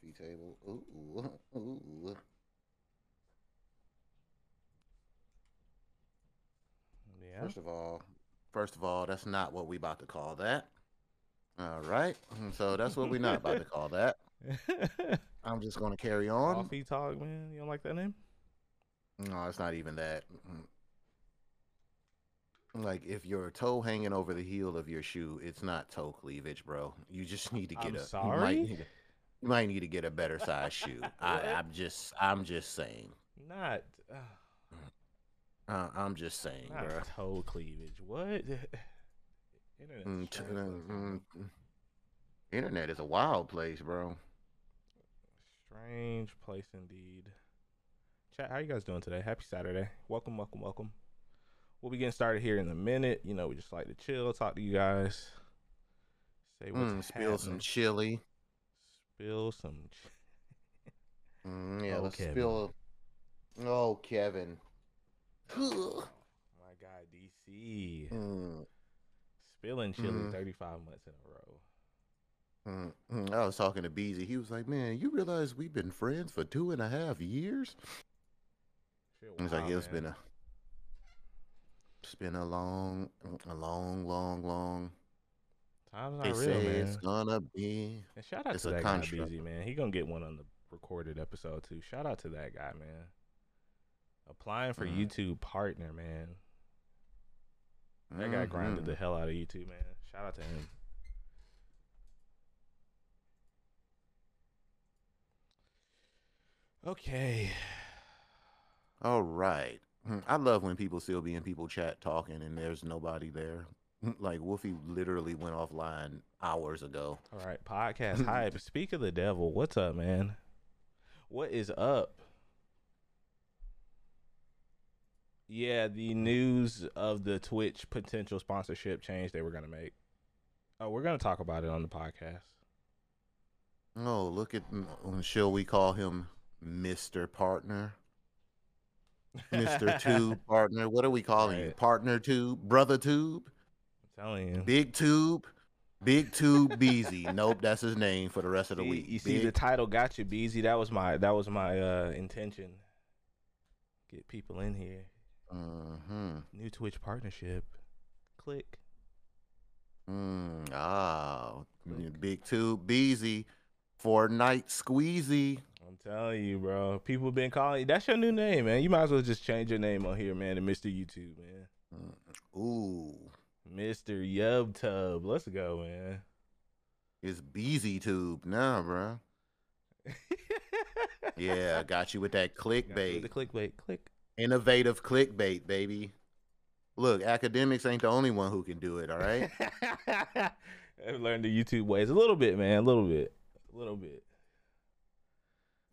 coffee table. Ooh, ooh. yeah. First of all, first of all, that's not what we about to call that. All right. So that's what we're not about to call that. I'm just gonna carry on. Coffee talk, man. You don't like that name? No, it's not even that. Like if your toe hanging over the heel of your shoe, it's not toe cleavage, bro. You just need to get I'm a. You sorry? might, need to, you might need to get a better size shoe. I, I'm just, I'm just saying. Not. Uh, Uh, I'm just saying, not bro. toe cleavage. What? Internet. Mm, t- mm, mm. Internet is a wild place, bro. Strange place indeed. Chat, how you guys doing today? Happy Saturday. Welcome, welcome, welcome. We'll be getting started here in a minute. You know, we just like to chill, talk to you guys. Say what's Mm, spill some chili. Spill some. ch- Mm, yeah, Oh, let's Kevin. spill. Oh, Kevin. Ugh. My guy DC Mm, spilling chili Mhm. 35 months in a row. mm, mm. I was talking to Beezy. He was like, "Man, you realize we've been friends for two and a half years?" Shit, He's like, wild, "Yeah, it's man. been a, it's been a long, a long, long, long. Time's not They real, say man. it's gonna be." And shout out it's to a that guy, Beezy, man. He gonna get one on the recorded episode too. Shout out to that guy, man. Applying for Mhm. YouTube partner, man. That guy grinded the hell out of YouTube, man. Shout out to him. Okay. All right. Mm, I love when people still be in people chat talking and there's nobody there. Like Wolfie literally went offline hours ago. All right. Podcast hype. Speak of the devil. What's up, man? What is up? Yeah, the news of the Twitch potential sponsorship change they were gonna make. Oh, we're gonna talk about it on the podcast. Oh, look at mm, shall we call him Mr. Partner? Mr. Tube Partner. What are we calling? Right. Partner Tube? Brother Tube? Telling you. Big Tube? Big Tube Beezy. Nope, that's his name for the rest of the week. You see, the title got you, Beezy. That was my that was my uh intention. Get people in here. Mhm. New Twitch partnership. Click. Mm, ah, Click. Big Tube Beezy. Fortnite Squeezy. I'm telling you, bro. People been calling you. That's your new name, man. You might as well just change your name on here, man, to Mr. YouTube, man. Mm, Ooh, Mr. Yub Tub. Let's go, man. it's Beezy Tube now, bro. Yeah, I got you with that clickbait. The clickbait. Click. Innovative clickbait, baby. Look, academics ain't the only one who can do it, all right? I've learned the YouTube ways a little bit, man. A little bit. A little bit.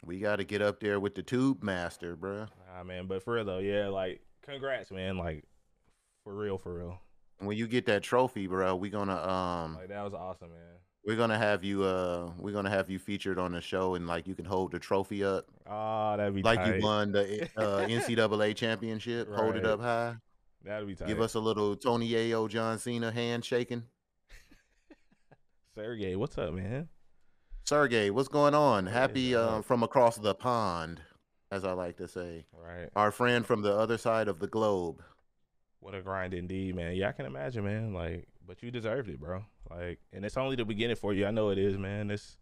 we got to get up there with the tube master, bruh. Nah, man. But for real though, yeah, like congrats, man. Like for real, for real. When you get that trophy, bro, we gonna um Like that was awesome, man. we're gonna have you uh we're gonna have you featured on the show and like you can hold the trophy up Oh, that'd be like tight. you won the uh, NCAA championship. Hold it up high. That'd be tight. Give us a little Tony Ayo, John Cena handshaking. Sergey, what's up, man? Sergey, what's going on? Happy uh, from across the pond, as I like to say. Right. Our friend from the other side of the globe. What a grind indeed, man. Yeah, I can imagine, man. Like, but you deserved it, bro. Like, and it's only the beginning for you. I know it is, man. It's,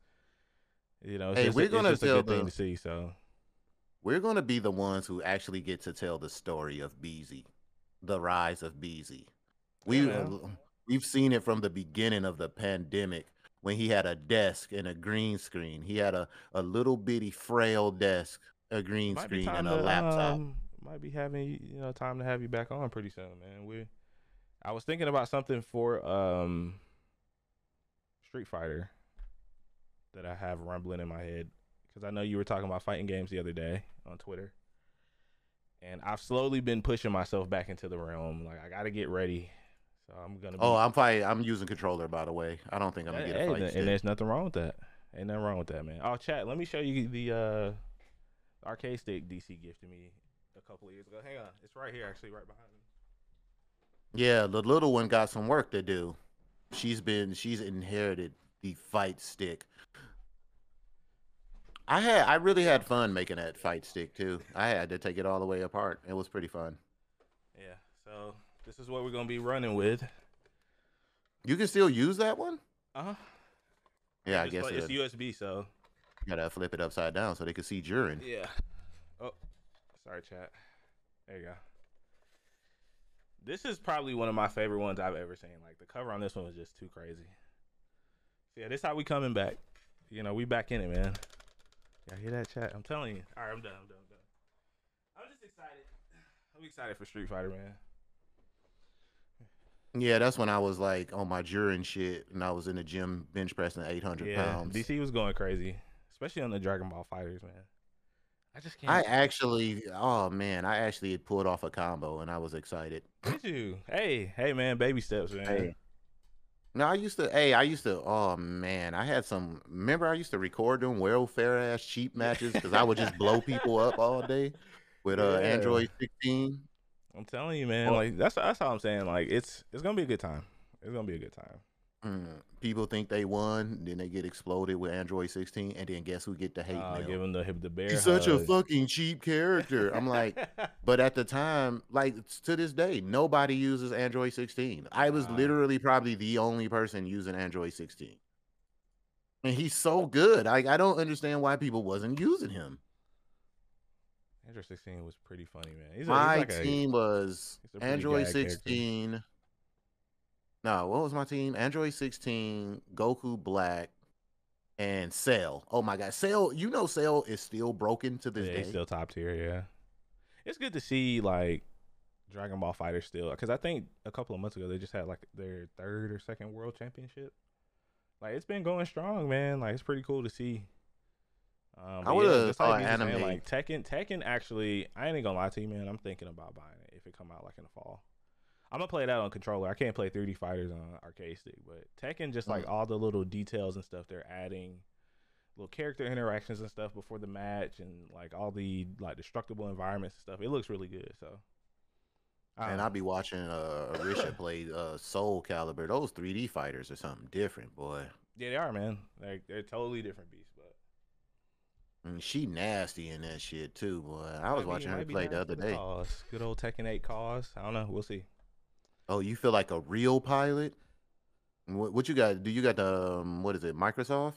you know, it's Hey, just, we're gonna just a good thing the- to see. So, We're going to be the ones who actually get to tell the story of Beezy, the rise of Beezy. We man. we've seen it from the beginning of the pandemic when he had a desk and a green screen. He had a, a little bitty frail desk, a green might screen, and a to, laptop. um, might be having you know time to have you back on pretty soon, man. We, I was thinking about something for um, Street Fighter that I have rumbling in my head because I know you were talking about fighting games the other day on Twitter, and I've slowly been pushing myself back into the realm. Like I got to get ready, so I'm gonna. Be, Oh, I'm fighting. I'm using controller, by the way. I don't think I'm gonna Hey, get a hey, fight. and there's nothing wrong with that. Ain't nothing wrong with that, man. Oh, chat. Let me show you the uh, arcade stick DC gifted me a couple of years ago. Hang on, it's right here, actually, right behind me. Yeah, the little one got some work to do. She's been she's inherited the fight stick. I had I really had fun making that fight stick too. I had to take it all the way apart. It was pretty fun. Yeah. So this is what we're gonna be running with. You can still use that one? Uh huh. Yeah, I guess like- it's it, USB. So you gotta flip it upside down so they can see Jurin. yeah. Oh, sorry, chat. There you go. This is probably one of my favorite ones I've ever seen. Like the cover on this one was just too crazy. So yeah, this how we coming back. You know, we back in it, man. Y'all hear that chat? I'm telling you. All right, I'm done. I'm done. I'm done. I'm just excited. I'm excited for Street Fighter, man. Yeah, that's when I was like on my Jurin shit and I was in the gym bench pressing 800 Yeah, pounds. DC was going crazy, especially on the Dragon Ball fighters, man. I just can't. I actually, oh man, I actually pulled off a combo and I was excited. Did you? Hey, hey, man, baby steps, man. Hey. No, I used to. Hey, I used to. Oh man, I had some. Remember, I used to record them welfare ass cheap matches because I would just blow people up all day with uh Yeah. Android 16. I'm telling you, man. Like that's that's all I'm saying. Like it's it's gonna be a good time. It's gonna be a good time. Mm, people think they won, then they get exploded with Android 16, and then guess who get the hate Uh, mail? give him the hip the bear. He's such a fucking cheap character. I'm like, but at the time, like to this day, nobody uses Android 16. I was Wow. literally probably the only person using Android 16. And he's so good. I, I don't understand why people wasn't using him. Android 16 was pretty funny, man. He's a, My like team was a pretty Android gag character. 16. No, what was my team? Android 16, Goku Black, and Cell. Oh my god, Cell, you know Cell is still broken to this yeah, day. he's still top tier. Yeah, it's good to see like Dragon Ball Fighter still because I think a couple of months ago they just had like their third or second world championship. Like it's been going strong, man. Like it's pretty cool to see. Um, I like thought you was saying, anime- like Tekken. Tekken actually, I ain't gonna lie to you, man. I'm thinking about buying it if it come out like in the fall. I'm gonna play that on controller. I can't play 3D fighters on arcade stick, but Tekken just like Mm. all the little details and stuff they're adding, little character interactions and stuff before the match, and like all the like destructible environments and stuff. It looks really good. So, And I'll be watching uh Arisha play uh Soul Calibur. Those 3D fighters are something different, boy. yeah, they are, man. Like they're totally different beasts, but And she nasty in that shit too, boy. I was watching her play the other day. Cause. Good old Tekken 8 cause. I don't know. We'll see. Oh, you feel like a real pilot? What, what you got? Do you got the um, what is it? Microsoft?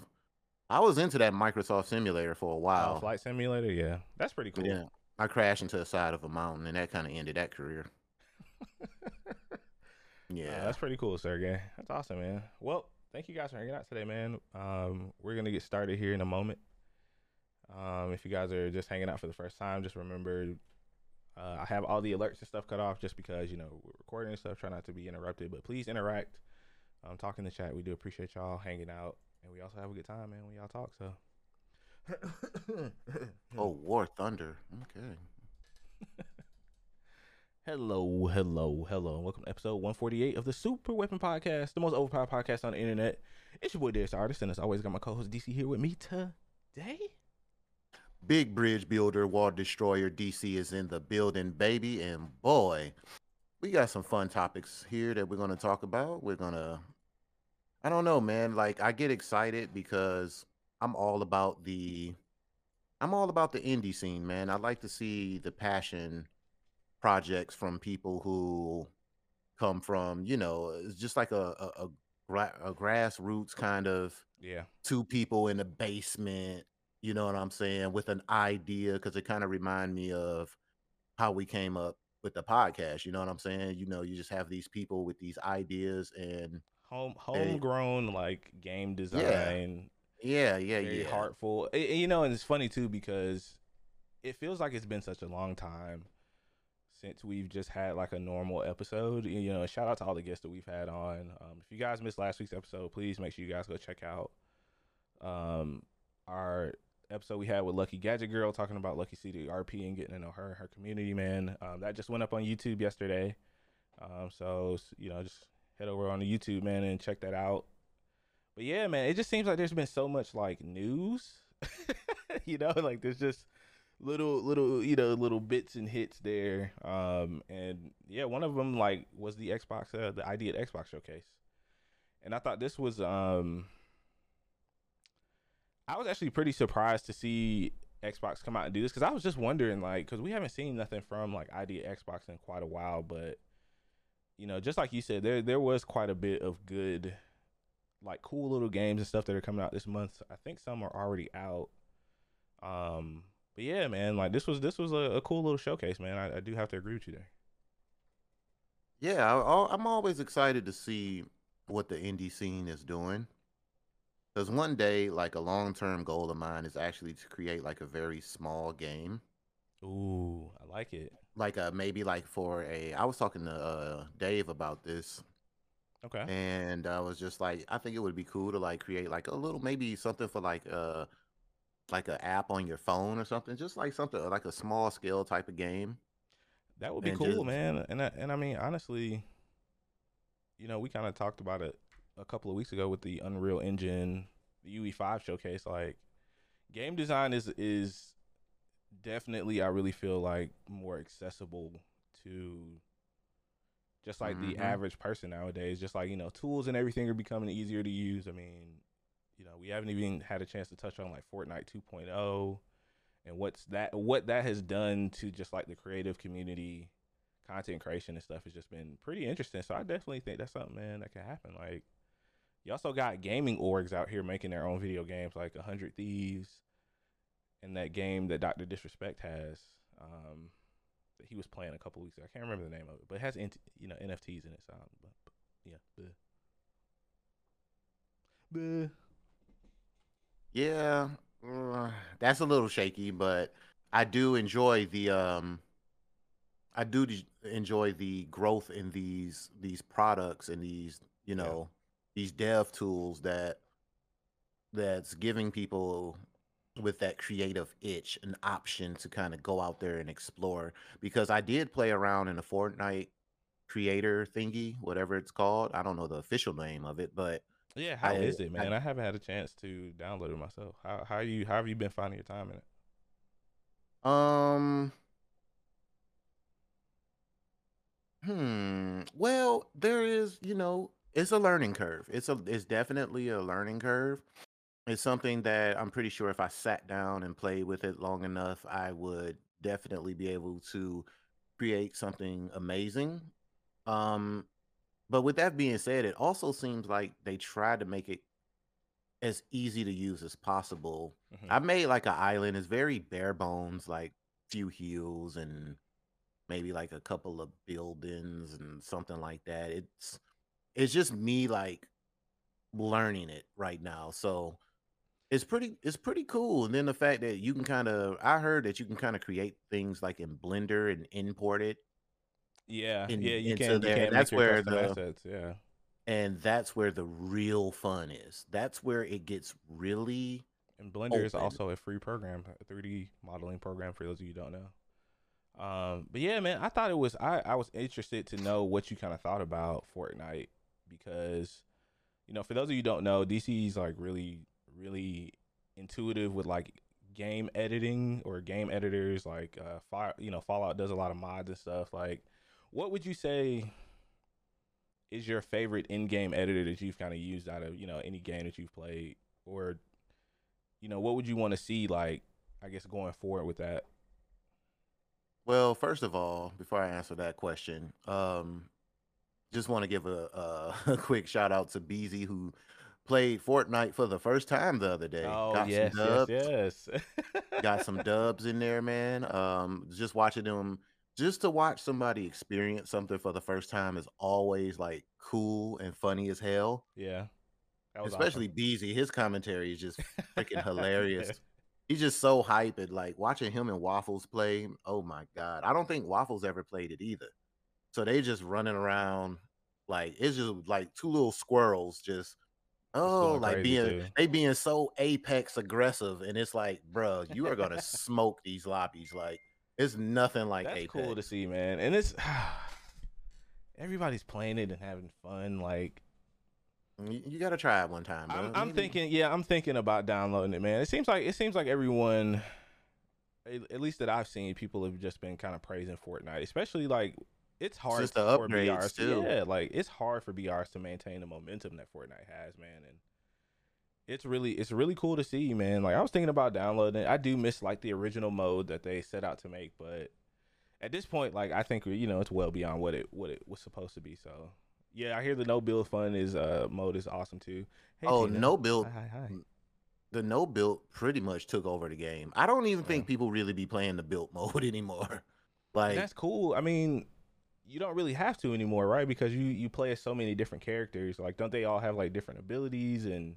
I was into that Microsoft simulator for a Oh, while. flight simulator. Yeah, that's pretty cool. Yeah, I crashed into the side of a mountain, and that kind of ended that career. Yeah, Yeah, that's pretty cool, Sergey. That's awesome, man. Well, thank you guys for hanging out today, man. Um, we're gonna get started here in a moment. Um, if you guys are just hanging out for the first time, just remember, uh, I have all the alerts and stuff cut off just because you know we're recording and stuff. Try not to be interrupted, but please interact. Um, talk in the chat. We do appreciate y'all hanging out, and we also have a good time, man, when y'all talk. So. Oh, War Thunder. Okay. Hello, hello, hello, and welcome to episode 148 of the Super Weapon Podcast, the most overpowered podcast on the internet. It's your boy, Darius Artist, and as always, got my co host DC here with me today. Big Bridge Builder, Wall Destroyer, DC is in the building, baby. And boy, we got some fun topics here that we're going to talk about. We're going to, I don't know, man. Like, I get excited because I'm all about the, I'm all about the indie scene, man. I like to see the passion projects from people who come from, you know, it's just like a, a, a, a grassroots kind of Yeah, two people in the basement you know what i'm saying with an idea because it kind of remind me of how we came up with the podcast you know what i'm saying you know you just have these people with these ideas and home homegrown like game design, yeah yeah very yeah heartful. And, you know, and it's funny too because it feels like it's been such a long time since we've just had like a normal episode. You know, shout out to all the guests that we've had on. Um, if you guys missed last week's episode, please make sure you guys go check out um our episode we had with Lucky Gadget Girl talking about Lucky CDRP and getting to know her, her community, man. Um, that just went up on YouTube yesterday. Um, so you know, just head over on the YouTube, man, and check that out. But yeah, man, it just seems like there's been so much like news. you know, like there's just little little you know little bits and hits there. Um, and yeah, one of them like was the Xbox uh, the ID at Xbox showcase, and I thought this was um. I was actually pretty surprised to see Xbox come out and do this because I was just wondering, like, because we haven't seen nothing from like ID Xbox in quite a while, but you know, just like you said, there there was quite a bit of good, like, cool little games and stuff that are coming out this month. I think some are already out. Um, but yeah, man, like this was this was a, a cool little showcase, man. I, I, do have to agree with you there. Yeah, I, I'm always excited to see what the indie scene is doing. Because one day, like a long term goal of mine is actually to create like a very small game. Ooh, I like it. Like a maybe like for a. I was talking to uh, Dave about this. Okay. And I was just like, I think it would be cool to like create like a little maybe something for like uh like an app on your phone or something, just like something like a small scale type of game. That would be cool, just, man. And I, and I mean, honestly, you know, we kind of talked about it a couple of weeks ago with the Unreal Engine, the UE5 showcase. Like, game design is is definitely, I really feel like more accessible to just like mm-hmm. the average person nowadays. Just like you know, tools and everything are becoming easier to use. I mean, you know, we haven't even had a chance to touch on like Fortnite 2.0 and what's that what that has done to just like the creative community, content creation and stuff has just been pretty interesting. So I definitely think that's something, man, that can happen. Like you also got gaming orgs out here making their own video games like 100 Thieves and that game that Dr. Disrespect has. Um, that he was playing a couple weeks ago. I can't remember the name of it, but it has you know NFTs in it. So, but, but yeah, bleh. Bleh. Yeah, uh, that's a little shaky, but I do enjoy the um I do enjoy the growth in these these products and these, you know. These dev tools that that's giving people with that creative itch an option to kind of go out there and explore because I did play around in the Fortnite creator thingy, whatever it's called. I don't know the official name of it, but yeah, how I, is it, man? I, I, haven't had a chance to download it myself. How how you how have you been finding your time in it? Um. Hmm. Well, there is, you know, it's a learning curve. It's a it's definitely a learning curve. It's something that I'm pretty sure if I sat down and played with it long enough, I would definitely be able to create something amazing. Um, but with that being said, it also seems like they tried to make it as easy to use as possible. Mm-hmm. I made like an island. It's very bare bones, like few hills and maybe like a couple of buildings and something like that. It's it's just me like learning it right now. So it's pretty it's pretty cool. And then the fact that you can kind of I heard that you can kind of create things like in Blender and import it yeah, in, yeah, you can. There. You can that's where the assets, yeah, and that's where the real fun is. That's where it gets really. And Blender open. is also a free program, a 3D modeling program for those of you who don't know. Um, but yeah, man, I thought it was. I I was interested to know what you kind of thought about Fortnite because, you know, for those of you don't know, DC is like really, really intuitive with like game editing or game editors. Like, uh, fire, you know, Fallout does a lot of mods and stuff. Like, what would you say is your favorite in-game editor that you've kind of used out of you know any game that you've played, or you know what would you want to see like I guess going forward with that? Well, first of all, before I answer that question, um, just want to give a, a, a, quick shout out to Beezy who played Fortnite for the first time the other day. Oh got yes, yes, yes. got some dubs in there, man. Um, just watching them just to watch somebody experience something for the first time is always like cool and funny as hell. Yeah. Especially awesome. Beezy. His commentary is just freaking hilarious. He's just so hyped. and like watching him and Waffles play. Oh my god. I don't think Waffles ever played it either. So they just running around like it's just like two little squirrels just oh like being too. they being so apex aggressive and it's like bro you are gonna smoke these lobbies like it's nothing like That's Apex. cool to see, man. And it's everybody's playing it and having fun. Like you, you got to try it one time. I'm, I'm, thinking, yeah, I'm thinking about downloading it, man. It seems like it seems like everyone at least that I've seen, people have just been kind of praising Fortnite, especially like it's hard just for upgrades, BRs. too. Yeah, like it's hard for BRs to maintain the momentum that Fortnite has, man, and it's really it's really cool to see, man. Like I was thinking about downloading it. I do miss like the original mode that they set out to make, but at this point, like I think you know it's well beyond what it what it was supposed to be. So yeah, I hear the no build fun is uh mode is awesome too. Hey, Oh, Gina. no build. Hi, hi, hi. The no build pretty much took over the game. I don't even Yeah. think people really be playing the build mode anymore. And Like, that's cool. I mean, you don't really have to anymore, right? Because you you play as so many different characters. Like, don't they all have like different abilities and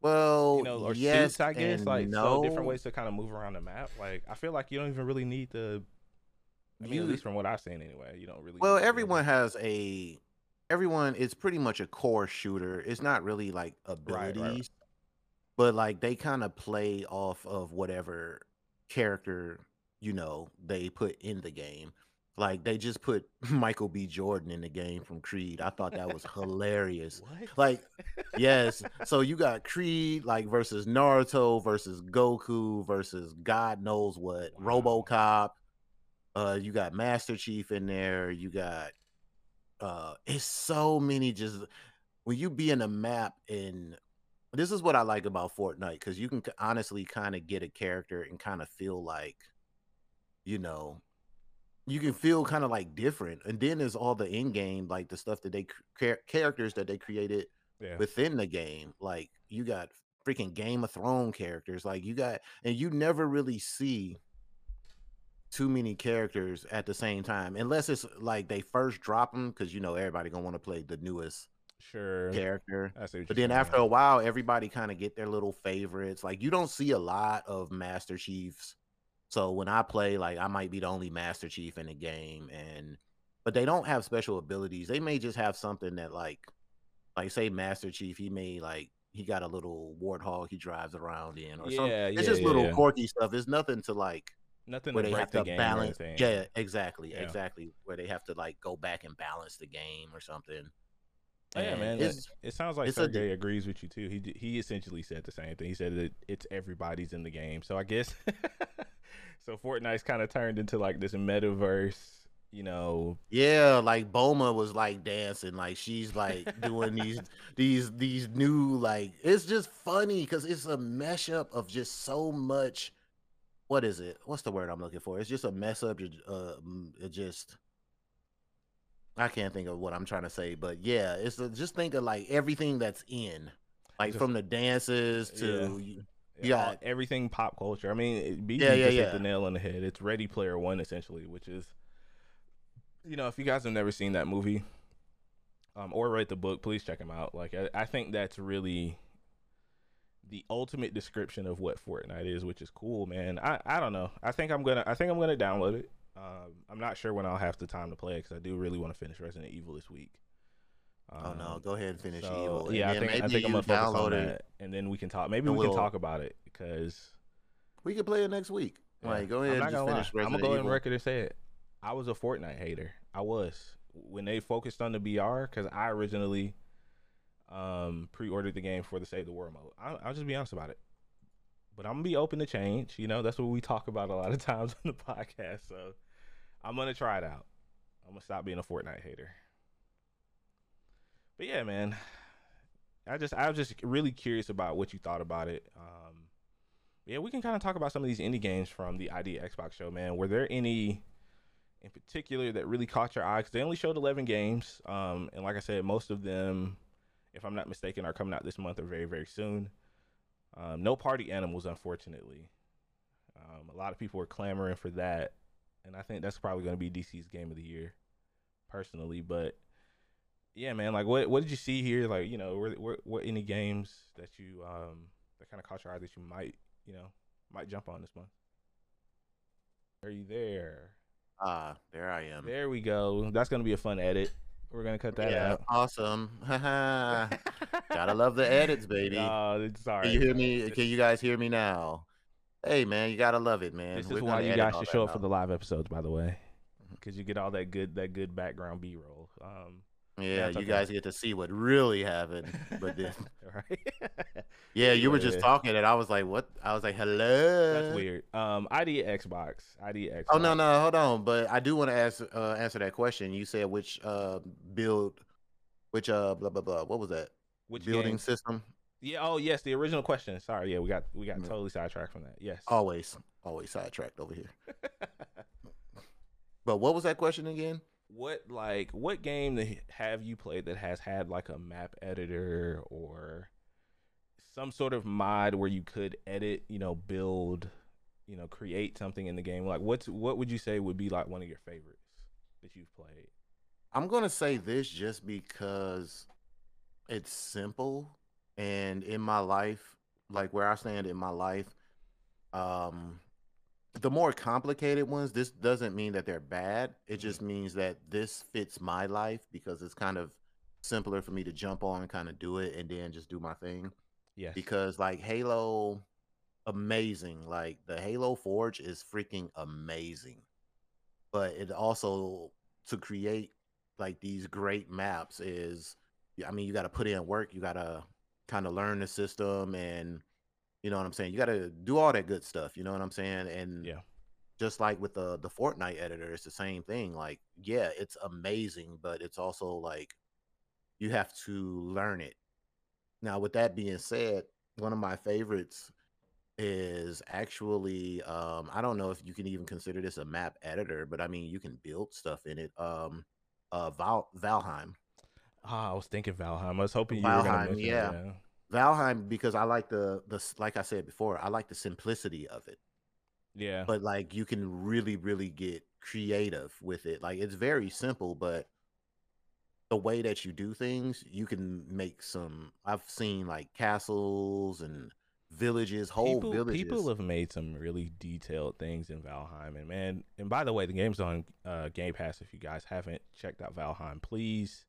well, you know, or yes suits? I guess like no. so different ways to kind of move around the map. Like, I feel like you don't even really need the. I mean, You- at least from what I've seen, anyway, you don't really. Well, everyone has a everyone is pretty much a core shooter. It's not really like right. abilities, but like they kind of play off of whatever character you know they put in the game. Like they just put Michael B. Jordan in the game from Creed. I thought that was hilarious. What? Like, yes. So you got Creed like versus Naruto versus Goku versus God knows what. Wow. RoboCop. Uh you got Master Chief in there. You got uh it's so many just when you be in a map and this is what I like about Fortnite cuz you can honestly kind of get a character and kind of feel like you know you can feel kind of like different and then there's all the in game like the stuff that they cr- characters that they created yeah. within the game. Like you got freaking Game of Thrones characters. Like you got, and you never really see too many characters at the same time, unless it's like they first drop them because you know everybody gonna want to play the newest sure. character. I see what But then saying. after a while, everybody kind of get their little favorites. Like you don't see a lot of Master Chiefs. So when I play, like I might be the only Master Chief in the game, and but they don't have special abilities. They may just have something that like, like say Master Chief, he may like he got a little warthog he drives around in, or something. Yeah, It's yeah, just yeah, little quirky stuff. It's nothing to like nothing where to they have the to balance. Yeah, exactly, exactly. Where they have to like go back and balance the game or something. Oh, yeah, man. it sounds like it's a agrees with you too. He he essentially said the same thing. He said that it's everybody's in the game. So I guess so. Fortnite's kind of turned into like this metaverse. You know, Yeah, like Boma was like dancing, like she's like doing these these these new like it's just funny because it's a mesh up of just so much. What is it? What's the word I'm looking for? It's just a mess up. Uh, it just I can't think of what I'm trying to say, but yeah, it's a, just think of like everything that's in, like Just- from the dances to yeah, Yeah. everything pop culture. I mean, it- BG Yeah, yeah, just hit the nail on the head. It's Ready Player One essentially, which is, you know, if you guys have never seen that movie, um, or read the book, please check them out. Like, I, I think that's really the ultimate description of what Fortnite is, which is cool, man. I, I don't know. I think I'm gonna I think I'm gonna download it. Um, I'm not sure when I'll have the time to play it because I do really want to finish Resident Evil this week. Oh no, Um, go ahead and finish so, Evil. and yeah, I then think I think I'm gonna focus on download it. that, and then we can talk. Maybe we can we'll- talk about it because We could play it next week. yeah, Like, go I'm ahead and just gonna finish I'm gonna go on Evil. record and say it. I was a Fortnite hater. I was when they focused on the BR because I originally um pre-ordered the game for the Save the World mode. I, I'll just be honest about it. But I'm gonna be open to change. You know, that's what we talk about a lot of times on the podcast. So I'm gonna try it out. I'm gonna stop being a Fortnite hater. But yeah, man. I just I was just really curious about what you thought about it. Um yeah, we can kind of talk about some of these indie games from the ID Xbox show, man. Were there any in particular that really caught your eye? Because they only showed 11 games. Um, and like I said, most of them, if I'm not mistaken, are coming out this month or very, very soon. Um, no party animals, unfortunately. Um, a lot of people were clamoring for that. And I think that's probably going to be DC's game of the year, personally. But yeah, man, like what what did you see here? Like, you know, were, were, what any games that you um that kind of caught your eye that you might you know might jump on this month? Are you there? Ah, there I am. There we go. That's gonna be a fun edit. We're gonna cut that yeah, out. awesome. Gotta love the edits, baby. All right. Can you hear me? Can you guys hear me now? Hey, man, you gotta love it, man. this We're is why you guys should show up for the live episodes, by the way, because you get all that good that good background B roll. Um, Yeah, you okay. guys get to see what really happened. But then, right? yeah, you were just talking, and I was like, "What?" I was like, "Hello." That's weird. Um, ID Xbox. ID Xbox. Oh no, no, hold on. But I do want to ask, uh, answer that question. You said which uh build, which uh blah blah blah. What was that? Which Building game? system. Yeah. Oh, yes. The original question. Sorry. Yeah, we got we got Mm. totally sidetracked from that. Yes. Always, always sidetracked over here. But what was that question again? What like what game have you played that has had like a map editor or some sort of mod where you could edit, you know, build, you know, create something in the game? Like what's what would you say would be like one of your favorites that you've played? I'm gonna say this just because it's simple, and in my life, like where I stand in my life, um, the more complicated ones. This doesn't mean that they're bad. It mm-hmm. just means that this fits my life because it's kind of simpler for me to jump on, and kind of do it, and then just do my thing. Yeah. Because like Halo, amazing. Like the Halo Forge is freaking amazing, but it also to create like these great maps is I mean you got to put in work, you got to kind of learn the system and you know what I'm saying? You got to do all that good stuff, you know what I'm saying? And Yeah. just like with the the Fortnite editor, it's the same thing. Like yeah, it's amazing, but it's also like you have to learn it. Now, with that being said, one of my favorites is actually um I don't know if you can even consider this a map editor, but I mean you can build stuff in it. Um uh Val Valheim. Ah, I was thinking Valheim. I was hoping you were gonna Valheim, mention yeah. It, yeah. Valheim because I like the the like I said before, I like the simplicity of it. Yeah. But like you can really really get creative with it. Like it's very simple, but the way that you do things, you can make some I've seen like castles and villages, whole people, villages. people have made some really detailed things in Valheim, and man, and by the way, the game's on uh, Game Pass. If you guys haven't checked out Valheim, please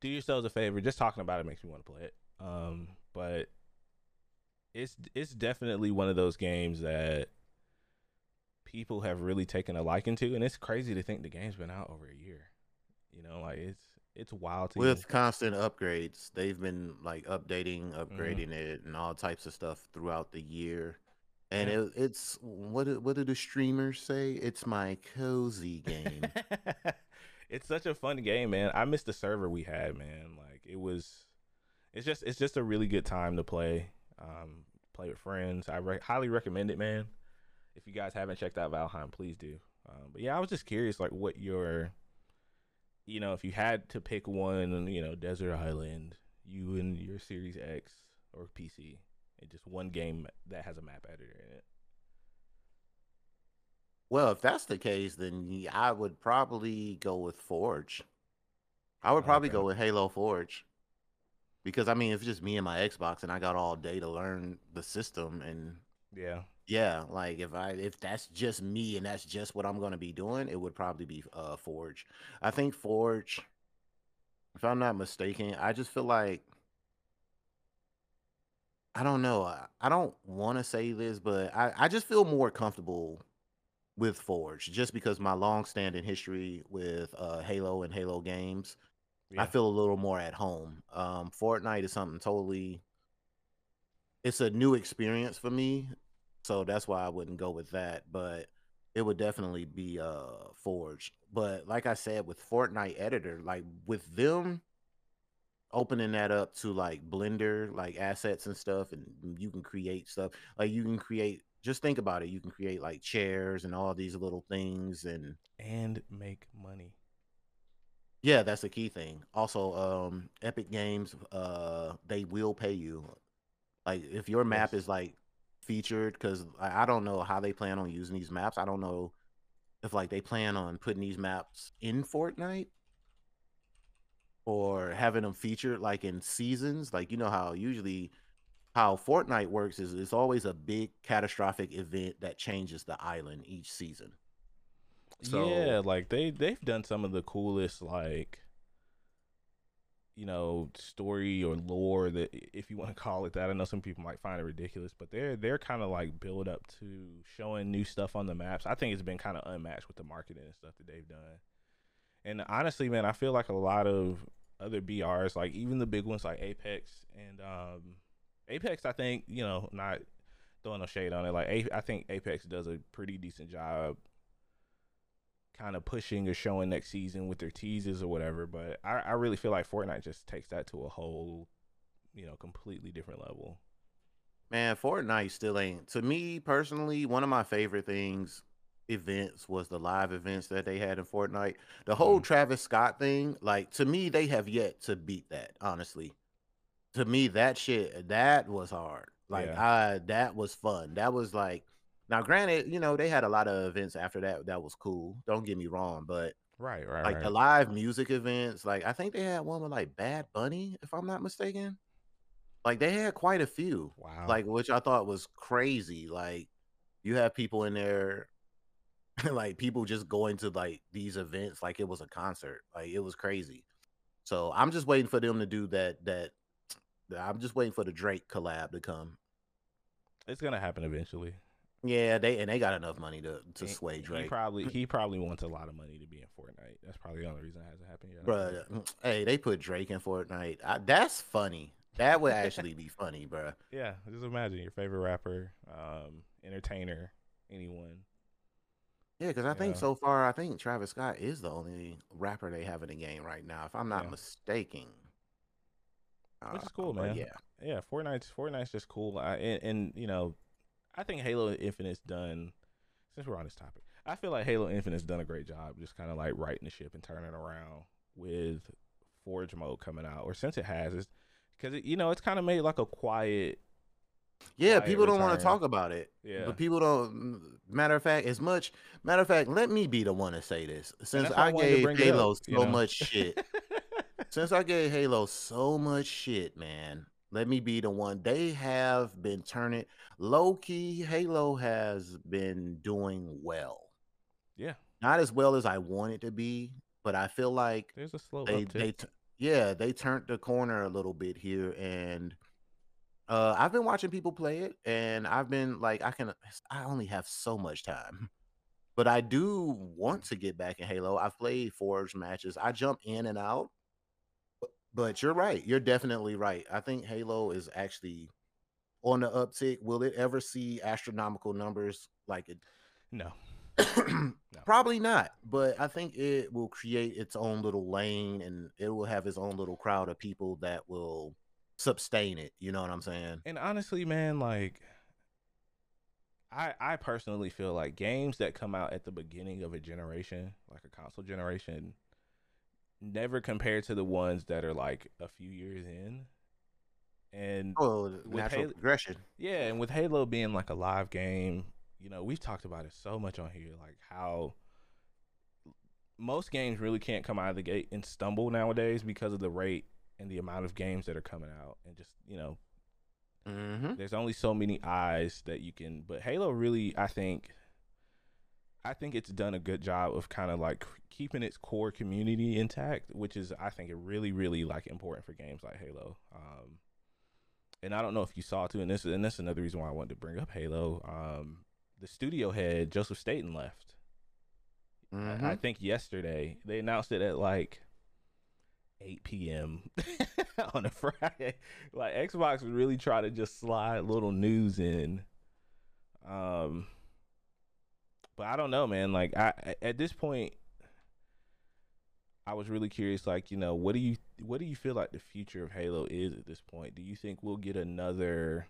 do yourselves a favor. Just talking about it makes me want to play it. Um, but it's it's definitely one of those games that people have really taken a liking to, and it's crazy to think the game's been out over a year. You know, like it's it's wild to with constant upgrades. They've been like updating, Mm-hmm. upgrading it, and all types of stuff throughout the year. And Yeah. it, it's what do, what do the streamers say? It's my cozy game. it's such a fun game, man. I miss the server we had, man. Like it was, it's just it's just a really good time to play. Um, play with friends. I re- highly recommend it, man. If you guys haven't checked out Valheim, please do. Um, but yeah, I was just curious, like what your, you know, if you had to pick one, you know, Desert Island, you and your Series X or PC, and just one game that has a map editor in it. well, if that's the case, then I would probably go with Forge. I would probably Okay. go with Halo Forge. Because I mean, it's just me and my Xbox and I got all day to learn the system and Yeah. yeah, like if I if that's just me and that's just what I'm gonna be doing, it would probably be uh Forge. I think Forge, if I'm not mistaken, I just feel like I don't know. I, I don't want to say this, but I, I just feel more comfortable with Forge just because my long standing history with uh Halo and Halo games. I feel a little more at home. Um, Fortnite is something totally. It's a new experience for me, so that's why I wouldn't go with that. But it would definitely be uh Forge. But like I said, with Fortnite editor, like with them opening that up to like Blender, like assets and stuff, and you can create stuff. Like you can create. Just think about it. You can create like chairs and all these little things and and make money. Yeah, that's the key thing. Also, um, Epic Games, uh, they will pay you. Like if your map is like featured, because I, I don't know how they plan on using these maps. I don't know if like they plan on putting these maps in Fortnite or having them featured like in seasons. Like you know how usually how Fortnite works is it's always a big catastrophic event that changes the island each season. Yeah, like they they've done some of the coolest like you know story or lore that if you want to call it that. I know some people might find it ridiculous, but they're they're kind of like build up to showing new stuff on the maps. I think it's been kind of unmatched with the marketing and stuff that they've done. And honestly, man, I feel like a lot of other BRs, like even the big ones like Apex and um, Apex. I think you know not throwing no shade on it. Like I think Apex does a pretty decent job, kind of pushing or showing next season with their teases or whatever. But I, I really feel like Fortnite just takes that to a whole, you know, completely different level. Man, Fortnite still ain't to me personally. One of my favorite things events was the live events that they had in Fortnite. The whole Mhm. Travis Scott thing, like to me, they have yet to beat that. Honestly, to me, that shit that was hard. Like Yeah. I, that was fun. That was like. Now, granted, you know they had a lot of events after that. That was cool. Don't get me wrong, but Right, right, like right. the live music events, like I think they had one with like Bad Bunny, if I'm not mistaken. Like they had quite a few wow. like which I thought was crazy. Like you have people in there, like people just going to like these events like it was a concert. Like it was crazy. So I'm just waiting for them to do that. That I'm just waiting for the Drake collab to come. it's gonna happen eventually. Yeah, they and they got enough money to to He- sway He Drake. probably he probably wants a lot of money to be in Fortnite. That's probably the only reason it hasn't happened yet. Bruh, hey, they put Drake in Fortnite. I, that's funny. That would actually be funny, bruh. Yeah, just imagine your favorite rapper, um, entertainer, anyone. Yeah, because I think Yeah. so far, I think Travis Scott is the only rapper they have in the game right now, if I'm not Yeah. mistaken. Which is Uh, cool, but man. Yeah, Yeah, Fortnite's Fortnite's just cool. I, and, and you know, I think Halo Infinite's done. Since we're on this topic, I feel like Halo Infinite's done a great job, just kind of like righting the ship and turning around with Forge mode coming out, or since it has, it's because it, you know it's kind of made like a quiet. yeah. Quiet People don't want to talk about it, Yeah, but people don't. Matter of fact, as much matter of fact, let me be the one to say this. Since I I gave it up, Halo you so know? much shit, since I gave Halo so much shit, man, let me be the one. They have been turning low key. Halo has been doing well. yeah, Not as well as I want it to be, but I feel like there's a slow they they yeah they turned the corner a little bit here and uh i've been watching people play it and i've been like i can i only have so much time but i do want to get back in halo i've played forge matches i jump in and out but- you're right you're definitely right i think halo is actually on the uptick will it ever see astronomical numbers like it no, Probably not, but I think it will create its own little lane and it will have its own little crowd of people that will sustain it. You know what I'm saying? and honestly, man, like. I, I personally feel like games that come out at the beginning of a generation, like a console generation, never compared to the ones that are like a few years in. And Oh, With natural Halo- progression. yeah, and with Halo being like a live game, you know, we've talked about it so much on here, like how most games really can't come out of the gate and stumble nowadays because of the rate and the amount of games that are coming out and just, you know, Mm-hmm. there's only so many eyes that you can but halo really i think i think it's done a good job of kind of like keeping its core community intact which is i think really really like important for games like halo um and i don't know if you saw too and this and this is another reason why i wanted to bring up halo um the studio head joseph staten left I- Mm-hmm. I think yesterday they announced it at like 8 p.m. on a Friday. Like Xbox would really try to just slide little news in. Um, but I don't know, man. Like I at this point, I was really curious. Like you know, what do you what do you feel like the future of Halo is at this point? Do you think we'll get another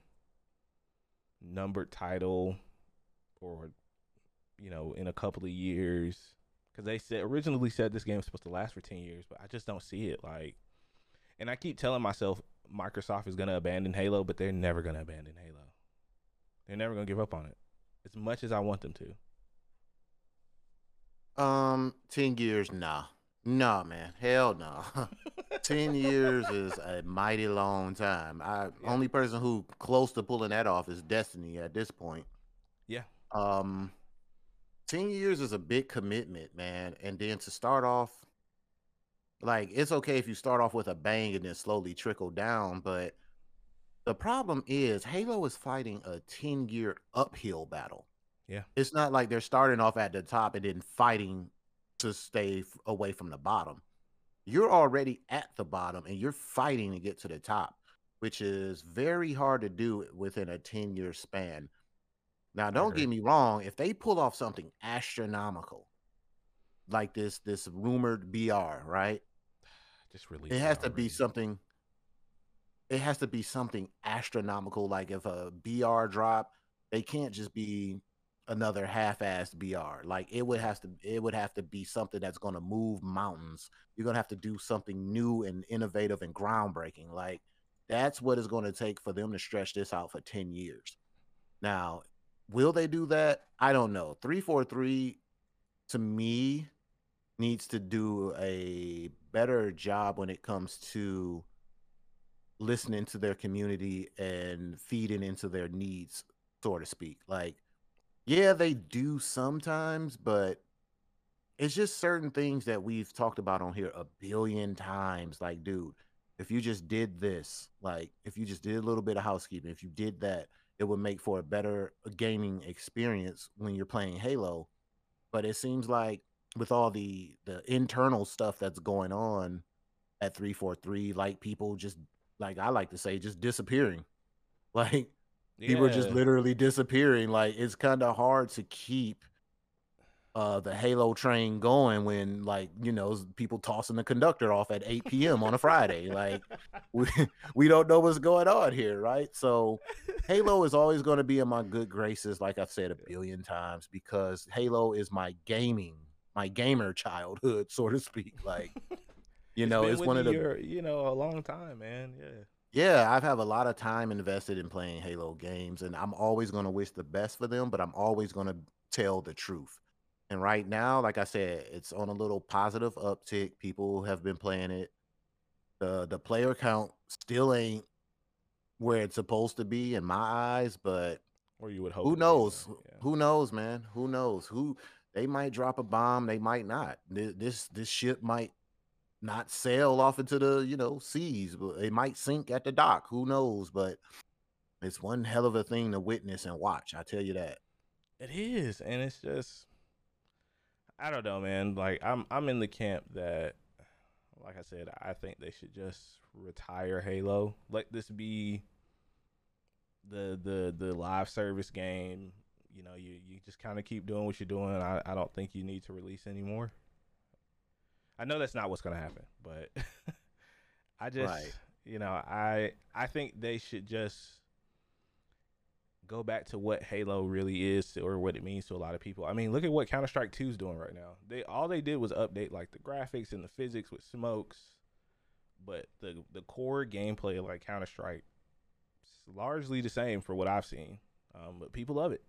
numbered title, or you know, in a couple of years? because they said originally said this game was supposed to last for 10 years but i just don't see it like and i keep telling myself microsoft is to abandon halo but they're never to abandon halo they're never to give up on it as much as i want them to Um, ten years, nah, nah, man, hell no. ten years is a mighty long time. I Yeah. only person who close to pulling that off is Destiny at this point. Yeah. Um, ten years is a big commitment, man. And then to start off, like it's okay if you start off with a bang and then slowly trickle down, but the problem is Halo is fighting a ten year uphill battle. Yeah. It's not like they're starting off at the top and then fighting to stay f- away from the bottom. you're already at the bottom and you're fighting to get to the top, which is very hard to do within a 10 year span. Now, don't get me wrong, if they pull off something astronomical like this this rumored BR, right? Just release. It has to be something it has to be something astronomical like if a BR drop, they can't just be another half-assed BR. Like it would have to it would have to be something that's going to move mountains. You're going to have to do something new and innovative and groundbreaking. Like that's what it's going to take for them to stretch this out for 10 years. Now, will they do that? I don't know. 343 to me needs to do a better job when it comes to listening to their community and feeding into their needs, so to speak. Like, yeah, they do sometimes, but it's just certain things that we've talked about on here a billion times. Like, dude, if you just did this, like, if you just did a little bit of housekeeping, if you did that, it would make for a better uh, gaming experience when you're playing Halo. But it seems like with all the the internal stuff that's going on at 343, like people just like I like to say, just disappearing. Like people are just literally disappearing. Like it's kind of hard to keep uh the Halo train going when like you know people tossing the conductor off at 8 p.m. on a Friday. Like we we don't know what's going on here, right? So Halo is always going to be in my good graces, like I've said a billion times, because Halo is my gaming, my gamer childhood, so to speak. Like you know, been it's one of the your- you know a long time, man. Yeah. Yeah, I've have a lot of time invested in playing Halo games, and I'm always going to wish the best for them, but I'm always going to tell the truth. And right now, like I said, it's on a little positive uptick. People have been playing it. The the player count still ain't where it's supposed to be in my eyes, but Or you would hope. who knows? Yeah. Who knows, man? Who knows? Who they might drop a bomb, they might not. This this ship might not sail off into the you know seas, but it might sink at the dock. Who knows? But it's one hell of a thing to witness and watch. I tell you that. It is, and it's just I don't know, man. Like I'm I'm in the camp that like I said, I think they should just retire Halo. Let this be the the the live service game. You know, you you just kind of keep doing what you're doing. I I don't think you need to release anymore. I know that's not what's going to happen, but I just Right. you know, I I think they should just go back to what Halo really is or what it means to a lot of people. I mean, look at what Counter Strike 2 is doing right now. They all they did was update like the graphics and the physics with smokes, but the the core gameplay of like Counter Strike is largely the same for what I've seen. Um, but people love it.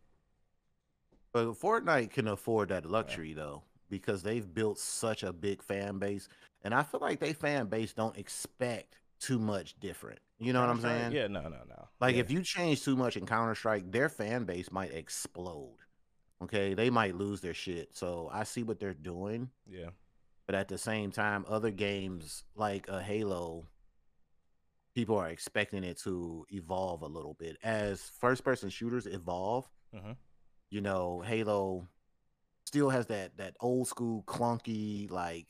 But Fortnite can afford that luxury though, because they've built such a big fan base, and I feel like they fan base don't expect too much different. You know what I'm saying? Yeah, no, no, no. Like Yeah. if you change too much in Counter Strike, their fan base might explode. Okay, they might lose their shit. So I see what they're doing, yeah, but at the same time, other games like a Halo, people are expecting it to evolve a little bit as first person shooters evolve. Mhm. You know, Halo still has that that old school clunky like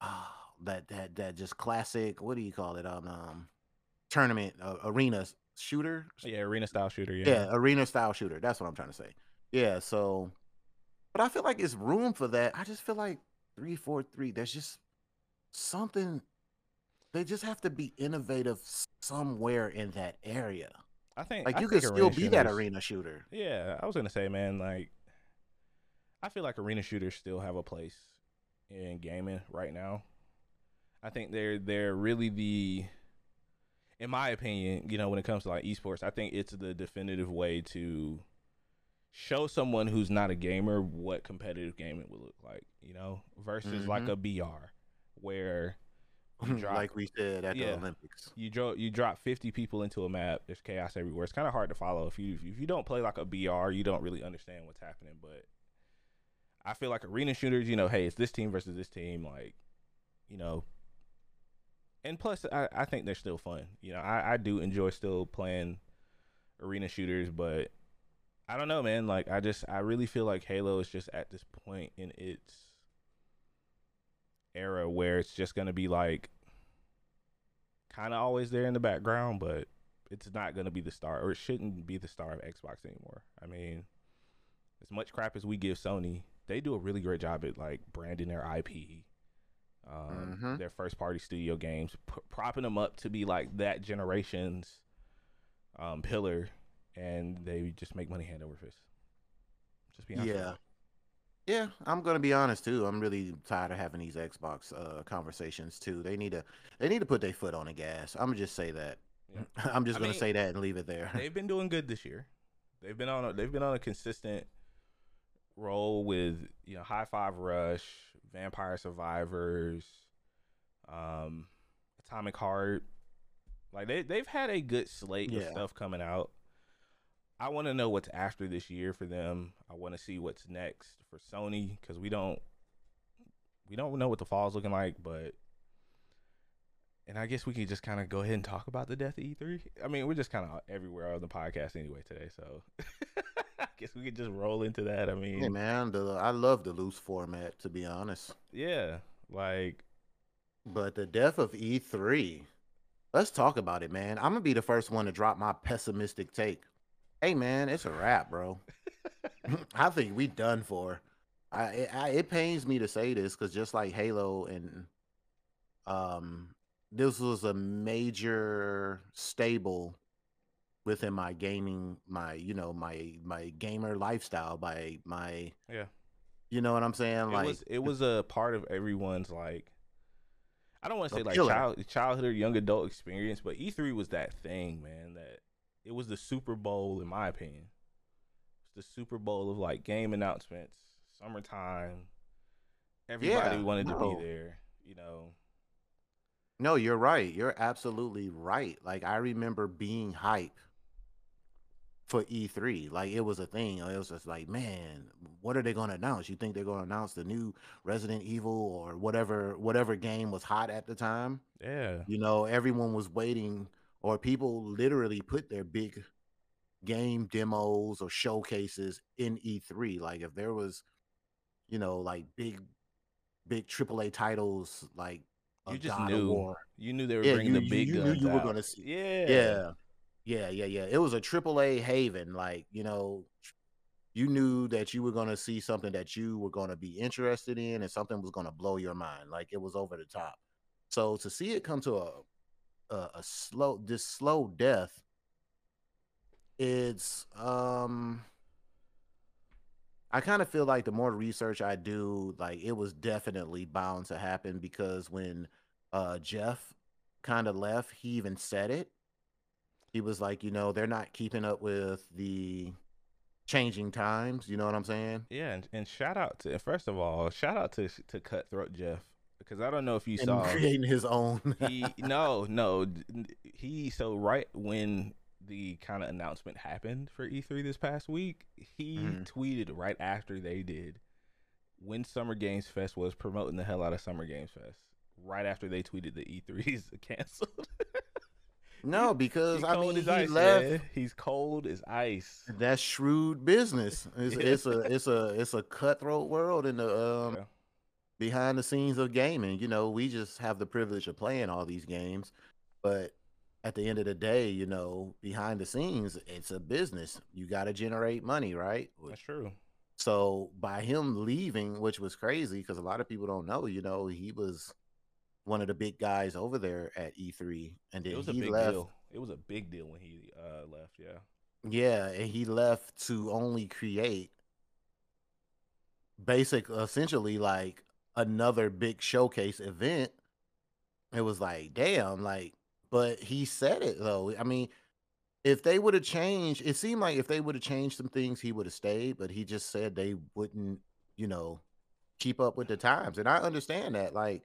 ah that that that just classic. What do you call it? Um, um tournament uh, arena shooter. yeah, arena style shooter. Yeah, Yeah. arena style shooter. That's what I'm trying to say. Yeah, so but I feel like it's room for that. I just feel like three, four, three. There's just something they just have to be innovative somewhere in that area. I think Like I you could still be that arena shooter. Yeah, I was gonna say, man, like I feel like arena shooters still have a place in gaming right now. I think they're they're really the in my opinion, you know, when it comes to like esports, I think it's the definitive way to show someone who's not a gamer what competitive gaming would look like, you know, versus like Mhm. a BR where you drop like we said at Yeah. the Olympics. you drop you drop 50 people into a map there's chaos everywhere it's kind of hard to follow if you if you don't play like a br you don't really understand what's happening but i feel like arena shooters you know hey it's this team versus this team like you know. And plus i, I think they're still fun. You know I, I do enjoy still playing arena shooters but i don't know man. Like i just i really feel like halo is just at this point in its era where it's just gonna be like kind of always there in the background, but it's not gonna be the star, or it shouldn't be the star of Xbox anymore. I mean, as much crap as we give Sony, they do a really great job at like branding their IP, um, Mhm. their first party studio games, p- propping them up to be like that generation's um, pillar, and they just make money hand over fist. Just be honest. Yeah. Yeah, I'm gonna be honest too. I'm really tired of having these Xbox uh, conversations too. They need to they need to put their foot on the gas. I'm gonna just say that. Yeah. I'm just I gonna mean, say that and leave it there. they've been doing good this year. They've been on a, they've been on a consistent roll with you know Hi-Fi Rush, Vampire Survivors, um, Atomic Heart. Like they they've had a good slate of stuff coming out. I want to know what's after this year for them. I want to see what's next for Sony because we don't we don't know what the fall's looking like, but and I guess we could just kind of go ahead and talk about the death of E3. I mean, we're just kind of everywhere on the podcast anyway today, so guess we could just roll into that. I mean, Hey man, the, I love the loose format to be honest. yeah, like But the death of E3, let's talk about it, man. I'm gonna be the first one to drop my pessimistic take. Hey man, it's a wrap, bro. I think we done for. I it, I it pains me to say this because just like Halo and um, this was a major stable within my gaming, my you know my my gamer lifestyle, by my yeah, you know what I'm saying, it like was it was a part of everyone's like. I don't want to say like child, childhood or young adult experience, but E3 was that thing, man. That it was the Super Bowl, in my opinion. It's the Super Bowl of like game announcements, summertime. Everybody Yeah, wanted to be there, you know. No, you're right. You're absolutely right. Like I remember being hype for E3. Like it was a thing. It was just like, man, what are they going to announce? You think they're going to announce the new Resident Evil or whatever whatever game was hot at the time? Yeah, You know, everyone was waiting or people literally put their big game demos or showcases in E3. Like if there was you know, like big big AAA titles like you just God of knew. War. You knew they were Yeah, bringing you- the big you knew guns you were out. gonna see- Yeah, Yeah. Yeah, yeah, yeah. It was a triple A haven. Like, you know, you knew that you were gonna see something that you were gonna be interested in and something was gonna blow your mind. Like it was over the top. So to see it come to a a, a slow this slow death, it's um I kind of feel like the more research I do, like it was definitely bound to happen because when uh Geoff kind of left, he even said it. He was like, you know, they're not keeping up with the changing times. You know what I'm saying? Yeah, and, and shout out to first of all, shout out to to Cutthroat Geoff because I don't know if you And saw creating his own. he no no he so right when the kind of announcement happened for E3 this past week, he Mhm. tweeted right after they did when Summer Games Fest was promoting the hell out of Summer Games Fest. Right after they tweeted the E3's canceled. No, because I mean, he ice, left. man. He's cold as ice. That's shrewd business. It's, it's a it's a it's a cutthroat world in the um Yeah. behind the scenes of gaming. You know, we just have the privilege of playing all these games, but at the end of the day, you know, behind the scenes, it's a business. You got to generate money, right? That's true. So by him leaving, which was crazy because a lot of people don't know, you know, he was one of the big guys over there at E3, and then It was a he big left. deal. It was a big deal when he uh, left. Yeah. Yeah, and he left to only create basic essentially like another big showcase event. It was like, damn, like, but he said it though. I mean, if they would have changed, it seemed like if they would have changed some things, he would have stayed, but he just said they wouldn't, you know, keep up with the times. And I understand that. Like,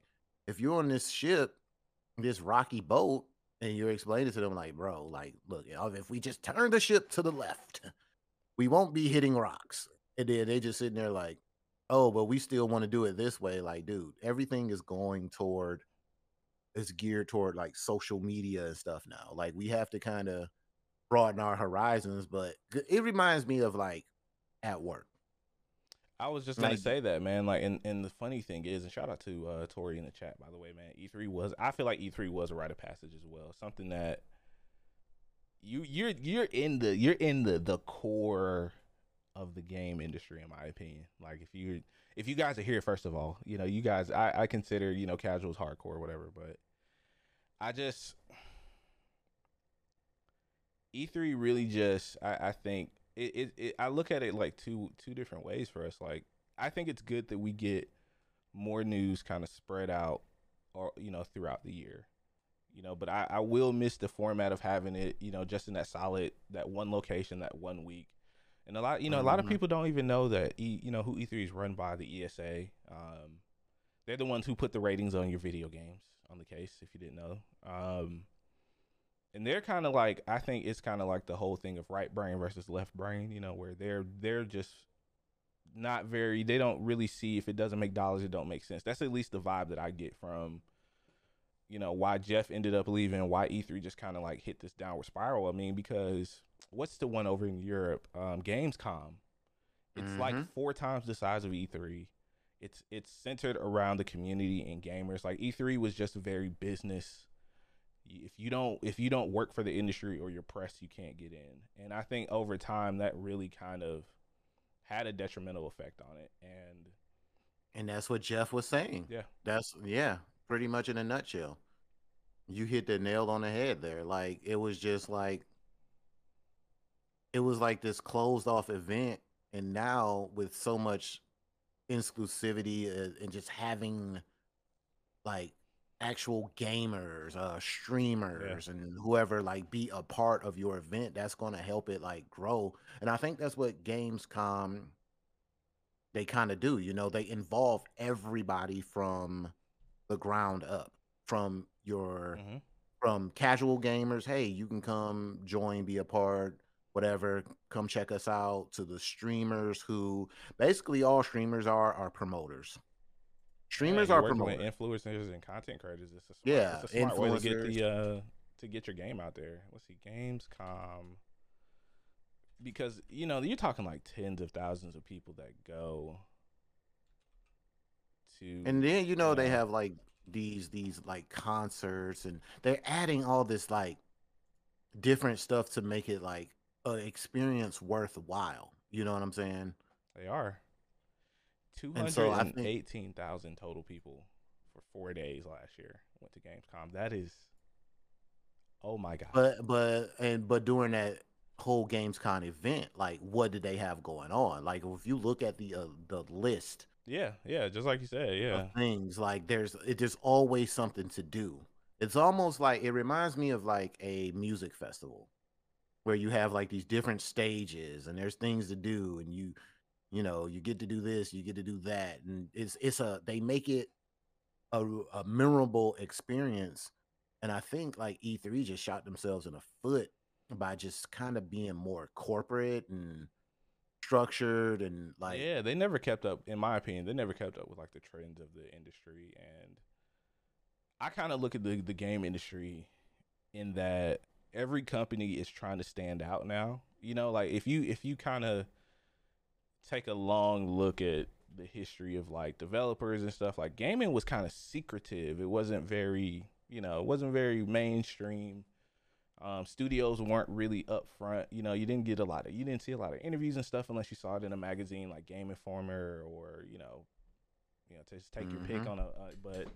if you're on this ship, this rocky boat, and you're explaining to them like, bro, like, look, if we just turn the ship to the left, we won't be hitting rocks. And then they just sitting there like, oh, but we still want to do it this way. Like, dude, everything is going toward, it's geared toward like social media and stuff now. Like, we have to kind of broaden our horizons. But it reminds me of like at work. I was just gonna Like- say that, man. Like, and, and the funny thing is, and shout out to uh, Tori in the chat, by the way, man. E3 was, I feel like E3 was a rite of passage as well. Something that you you're you're in the you're in the the core of the game industry, in my opinion. Like, if you if you guys are here, first of all, you know, you guys, I I consider you know casuals hardcore, whatever, but I just E3 really just I, I think it, it, it I look at it like two two different ways for us. Like I think it's good that we get more news kind of spread out or you know throughout the year. You know, but I, I will miss the format of having it, you know, just in that solid that one location that one week. And a lot you know, a lot of Mhm. people don't even know that e, you know who E3 is run by the ESA. Um they're the ones who put the ratings on your video games on the case if you didn't know. Um and they're kind of like I think it's kind of like the whole thing of right brain versus left brain, you know, where they're they're just not very they don't really see if it doesn't make dollars it don't make sense. That's at least the vibe that I get from you know why Geoff ended up leaving, why E3 just kind of like hit this downward spiral. I mean, because what's the one over in Europe, um, Gamescom? It's like Mhm. four times the size of E3. It's it's centered around the community and gamers. Like E3 was just very business. If you don't if you don't work for the industry or you're pressed, you can't get in. And I think over time that really kind of had a detrimental effect on it. And And that's what Geoff was saying. yeah, That's yeah, pretty much in a nutshell. You hit the nail on the head there. Like it was just like it was like this closed off event and now with so much exclusivity uh, and just having like actual gamers, uh streamers and whoever like be a part of your event that's going to help it like grow. And I think that's what Gamescom they kind of do, you know, they involve everybody from the ground up from your mhm. from casual gamers hey you can come join be a part whatever come check us out to the streamers who basically all streamers are are promoters streamers Yeah, are you're working with promoters influencers and content creators. It's a smart, Yeah, it's a smart way to get the uh to get your game out there. Let's see, Gamescom. Because you know you're talking like tens of thousands of people that go to and then you know they have like these these like concerts and they're adding all this like different stuff to make it like an experience worthwhile you know what i'm saying They are. Two And so hundred I and think- eighteen thousand total people for four days last year went to Gamescom. That is, oh my god. But but and but during that whole Gamescom event, like what did they have going on? Like if you look at the uh, the list yeah, yeah, just like you said, yeah. things, like there's it, there's always something to do. It's almost like it reminds me of like a music festival where you have like these different stages and there's things to do and you you know you get to do this you get to do that and it's it's a they make it a, a memorable experience and i think like e3 just shot themselves in the foot by just kind of being more corporate and structured and like yeah, they never kept up. In my opinion, they never kept up with like the trends of the industry. And I kind of look at the the game industry in that every company is trying to stand out now. You know, like if you if you kind of take a long look at the history of like developers and stuff, like gaming was kind of secretive. It wasn't very, you know, it wasn't very mainstream. Um, studios weren't really upfront. You know, you didn't get a lot of, you didn't see a lot of interviews and stuff unless you saw it in a magazine like Game Informer or you know, you know, to just take your pick Mhm. on a. Uh, but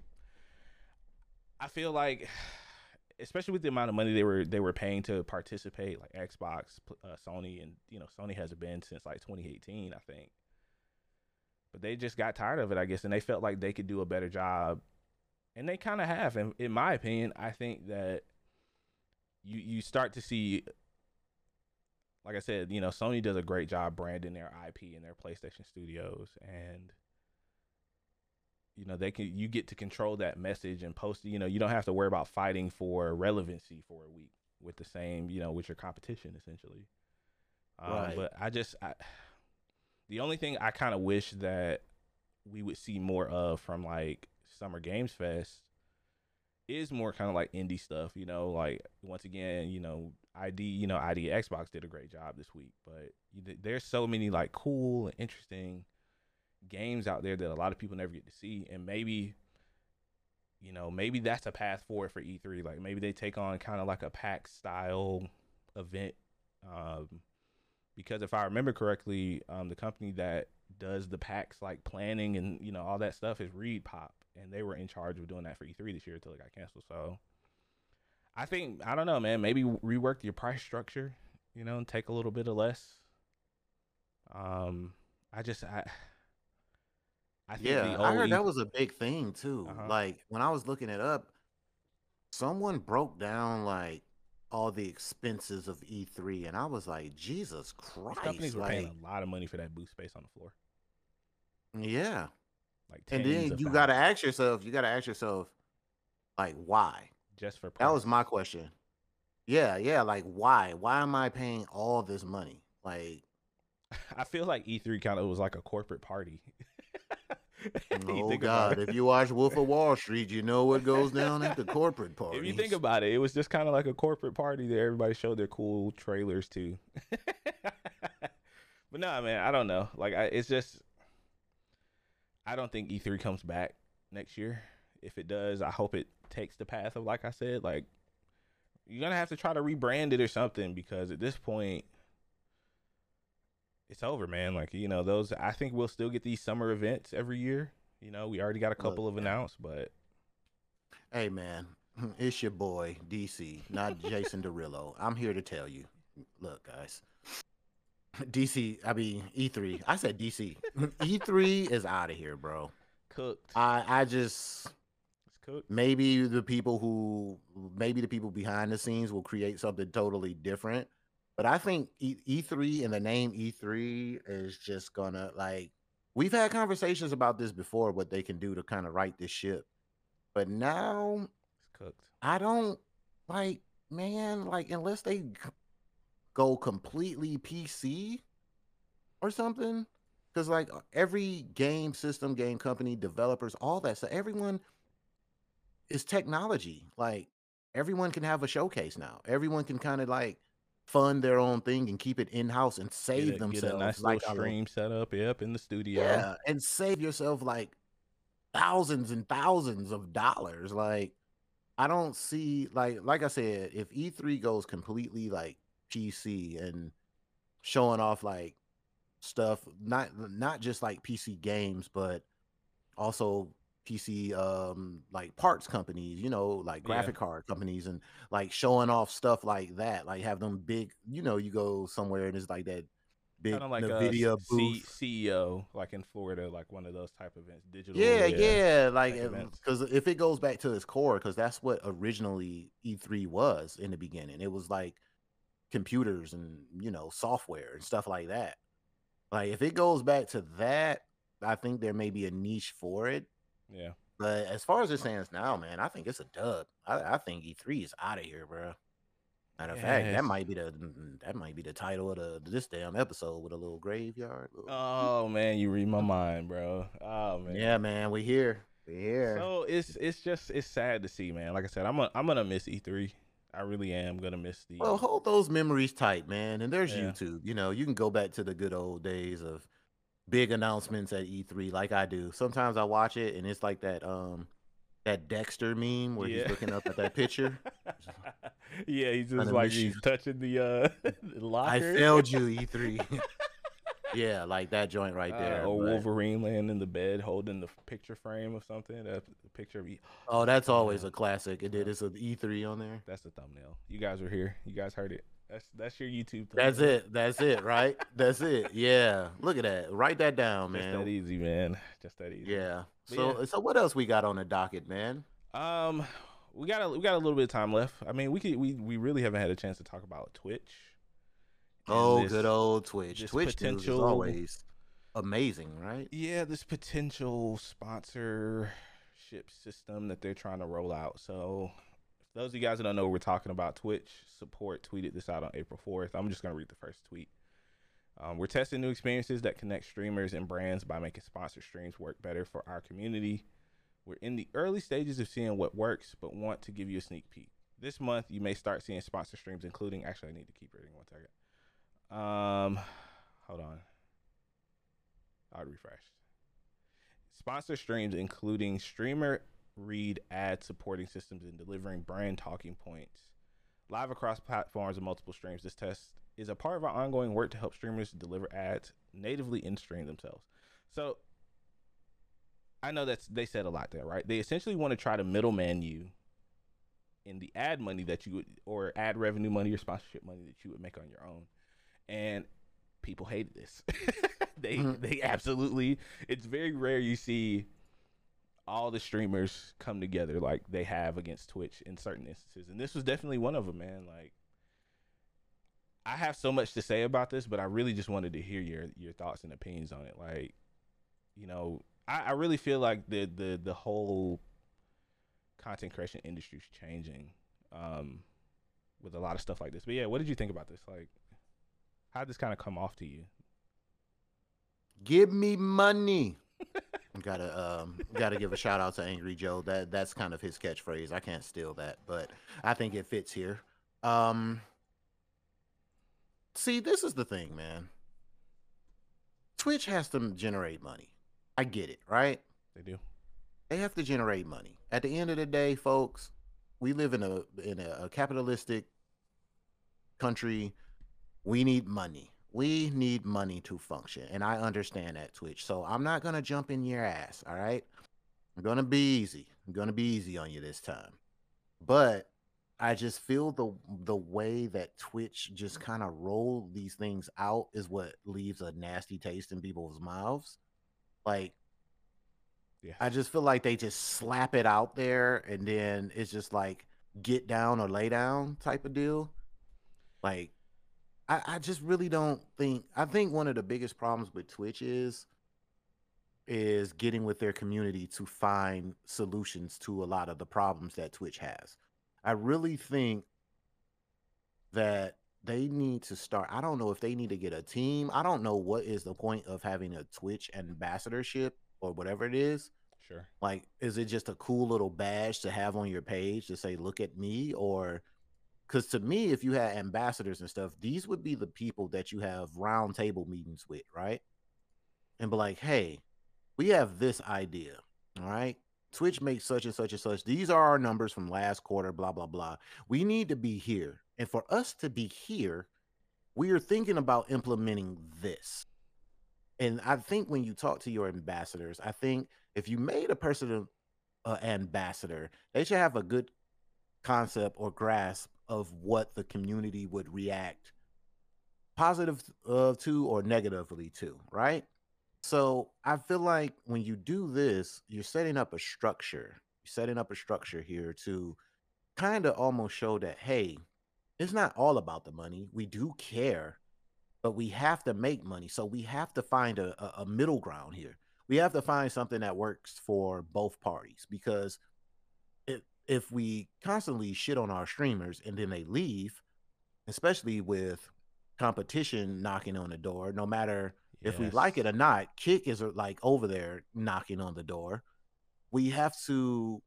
I feel like, especially with the amount of money they were they were paying to participate, like Xbox, uh, Sony, and you know, Sony has been since like 2018, I think. But they just got tired of it, I guess, and they felt like they could do a better job, and they kind of have. And in my opinion, I think that you you start to see like I said, you know, Sony does a great job branding their IP and their PlayStation studios and you know, they can you get to control that message and post, you know, you don't have to worry about fighting for relevancy for a week with the same, you know, with your competition essentially. Um, Right. but I just I, the only thing I kind of wish that we would see more of from like Summer Games Fest is more kind of like indie stuff, you know, like once again, you know, ID, you know, ID Xbox did a great job this week, but you, there's so many like cool and interesting games out there that a lot of people never get to see, and maybe, you know, maybe that's a path forward for E3. Like maybe they take on kind of like a PAX style event, um, because if I remember correctly, um, the company that does the PAX like planning and you know all that stuff is Reed Pop, and they were in charge of doing that for E3 this year until it got canceled. So. I think I don't know, man. Maybe rework your price structure, you know, and take a little bit of less. Um, I just I I think yeah, I heard that was a big thing too. Uh-huh. Like when I was looking it up, someone broke down like all the expenses of E3, and I was like, Jesus Christ! These companies were like, paying a lot of money for that booth space on the floor. Yeah, like and then you got to ask yourself, you got to ask yourself, like, why? just for price. That was my question. Yeah, yeah. Like, why? Why am I paying all this money? Like, I feel like E3 kind of was like a corporate party. oh God! If you watch Wolf of Wall Street, you know what goes down at the corporate party. If you think about it, it was just kind of like a corporate party that everybody showed their cool trailers to. but no, man, I don't know. Like, I, it's just, I don't think E3 comes back next year. If it does, I hope it takes the path of like I said, like you're gonna have to try to rebrand it or something because at this point it's over, man. Like, you know, those I think we'll still get these summer events every year. You know, we already got a couple Look, of announced, but Hey man, it's your boy DC, not Jason Derulo. I'm here to tell you. Look, guys. DC, I mean E3. I said DC. E3 is out of here, bro. Cooked. I I just it's cooked Maybe the people who, maybe the people behind the scenes will create something totally different. But I think e- 3 and the name E3 is just gonna like. We've had conversations about this before, what they can do to kind of right this ship. But now, it's cooked. I don't like, man. Like unless they go completely PC or something, because like uh, every game system, game company, developers, all that So everyone is technology. Like everyone can have a showcase now. Everyone can kind of like fund their own thing and keep it in house and save get a, themselves. Get a nice like little stream set up, yep, in the studio. Yeah, and save yourself like thousands and thousands of dollars. Like I don't see like like I said, if E3 goes completely like PC and showing off like stuff, not not just like PC games, but also PC um like parts companies, you know, like graphic yeah. card companies and like showing off stuff like that. Like have them big, you know, you go somewhere and it's like that big kind of like Nvidia a booth. C- CEO like in Florida, like one of those type events, digital. Yeah, yeah, like because if it goes back to its core, because that's what originally E3 was in the beginning. It was like computers and you know software and stuff like that. Like if it goes back to that, I think there may be a niche for it yeah. But as far as it stands now, man, I think it's a dub. I, I think E3 is out of here, bro. Matter of yes. fact, that might be the mm, mm, that might be the title of the this damn episode with a little graveyard. Little... Oh man, you read my mind, bro. Oh man. Yeah, man, we here. We here. So it's it's just it's sad to see, man. Like I said, I'm a, I'm gonna miss E3. I really am gonna miss the. Well, hold those memories tight, man. And there's yeah. YouTube. You know, you can go back to the good old days of big announcements at E3 like I do. Sometimes I watch it and it's like that um that Dexter meme where yeah. he's looking up at that picture. yeah, he's just like he's touching the uh the locker. I failed you, E3. yeah, like that joint right uh, there. Uh, or Wolverine laying in the bed holding the picture frame of something. That picture of E. Oh, that's always a classic. It did. It's an E3 on there. That's the thumbnail. You guys were here. You guys heard it. That's that's your YouTube. That's it. That's it. Right. that's it. Yeah. Look at that. Write that down, man. Just that easy, man. Just that easy. Yeah. But so yeah. so what else we got on the docket, man? Um, we got a we got a little bit of time left. I mean, we could we we really haven't had a chance to talk about Twitch. Oh, this, good old Twitch. Twitch potential, is always amazing, right? Yeah, this potential sponsorship system that they're trying to roll out. So those of you guys that don't know we're talking about, Twitch support tweeted this out on April 4th. I'm just going to read the first tweet. Um, we're testing new experiences that connect streamers and brands by making sponsor streams work better for our community. We're in the early stages of seeing what works, but want to give you a sneak peek. This month, you may start seeing sponsor streams, including. Actually, I need to keep reading one second. Um, hold on. I'll refresh. sponsor streams, including streamer read ad supporting systems and delivering brand talking points live across platforms and multiple streams. This test is a part of our ongoing work to help streamers deliver ads natively in stream themselves. So I know that's they said a lot there, right? They essentially want to try to middleman you in the ad money that you would or ad revenue money or sponsorship money that you would make on your own. And people hated this. they mm-hmm. they absolutely it's very rare you see all the streamers come together like they have against Twitch in certain instances. And this was definitely one of them, man. Like I have so much to say about this, but I really just wanted to hear your your thoughts and opinions on it. Like, you know, I, I really feel like the the the whole content creation industry is changing um, with a lot of stuff like this. But yeah, what did you think about this? Like, how did this kind of come off to you? Give me money. gotta um gotta give a shout out to Angry Joe. That that's kind of his catchphrase. I can't steal that, but I think it fits here. Um See, this is the thing, man. Twitch has to generate money. I get it, right? They do. They have to generate money. At the end of the day, folks, we live in a in a, a capitalistic country. We need money. We need money to function, and I understand that Twitch. So I'm not gonna jump in your ass. All right, I'm gonna be easy. I'm gonna be easy on you this time. But I just feel the the way that Twitch just kind of roll these things out is what leaves a nasty taste in people's mouths. Like yeah. I just feel like they just slap it out there and then it's just like get down or lay down type of deal. Like I, I just really don't think I think one of the biggest problems with Twitch is is getting with their community to find solutions to a lot of the problems that Twitch has. I really think that they need to start. I don't know if they need to get a team. I don't know what is the point of having a Twitch ambassadorship or whatever it is. Sure. Like, is it just a cool little badge to have on your page to say, look at me? Or, because to me, if you had ambassadors and stuff, these would be the people that you have roundtable meetings with, right? And be like, hey, we have this idea. All right. Twitch makes such and such and such. These are our numbers from last quarter, blah, blah, blah. We need to be here. And for us to be here, we are thinking about implementing this. And I think when you talk to your ambassadors, I think if you made a person an ambassador, they should have a good concept or grasp of what the community would react positive uh, to or negatively to, right? So I feel like when you do this, you're setting up a structure. You're setting up a structure here to kind of almost show that, hey, it's not all about the money. We do care, but we have to make money. So we have to find a, a, a middle ground here. We have to find something that works for both parties because if we constantly shit on our streamers and then they leave, especially with competition knocking on the door, no matter if we like it or not, Kick is uh, like over there knocking on the door. We have to,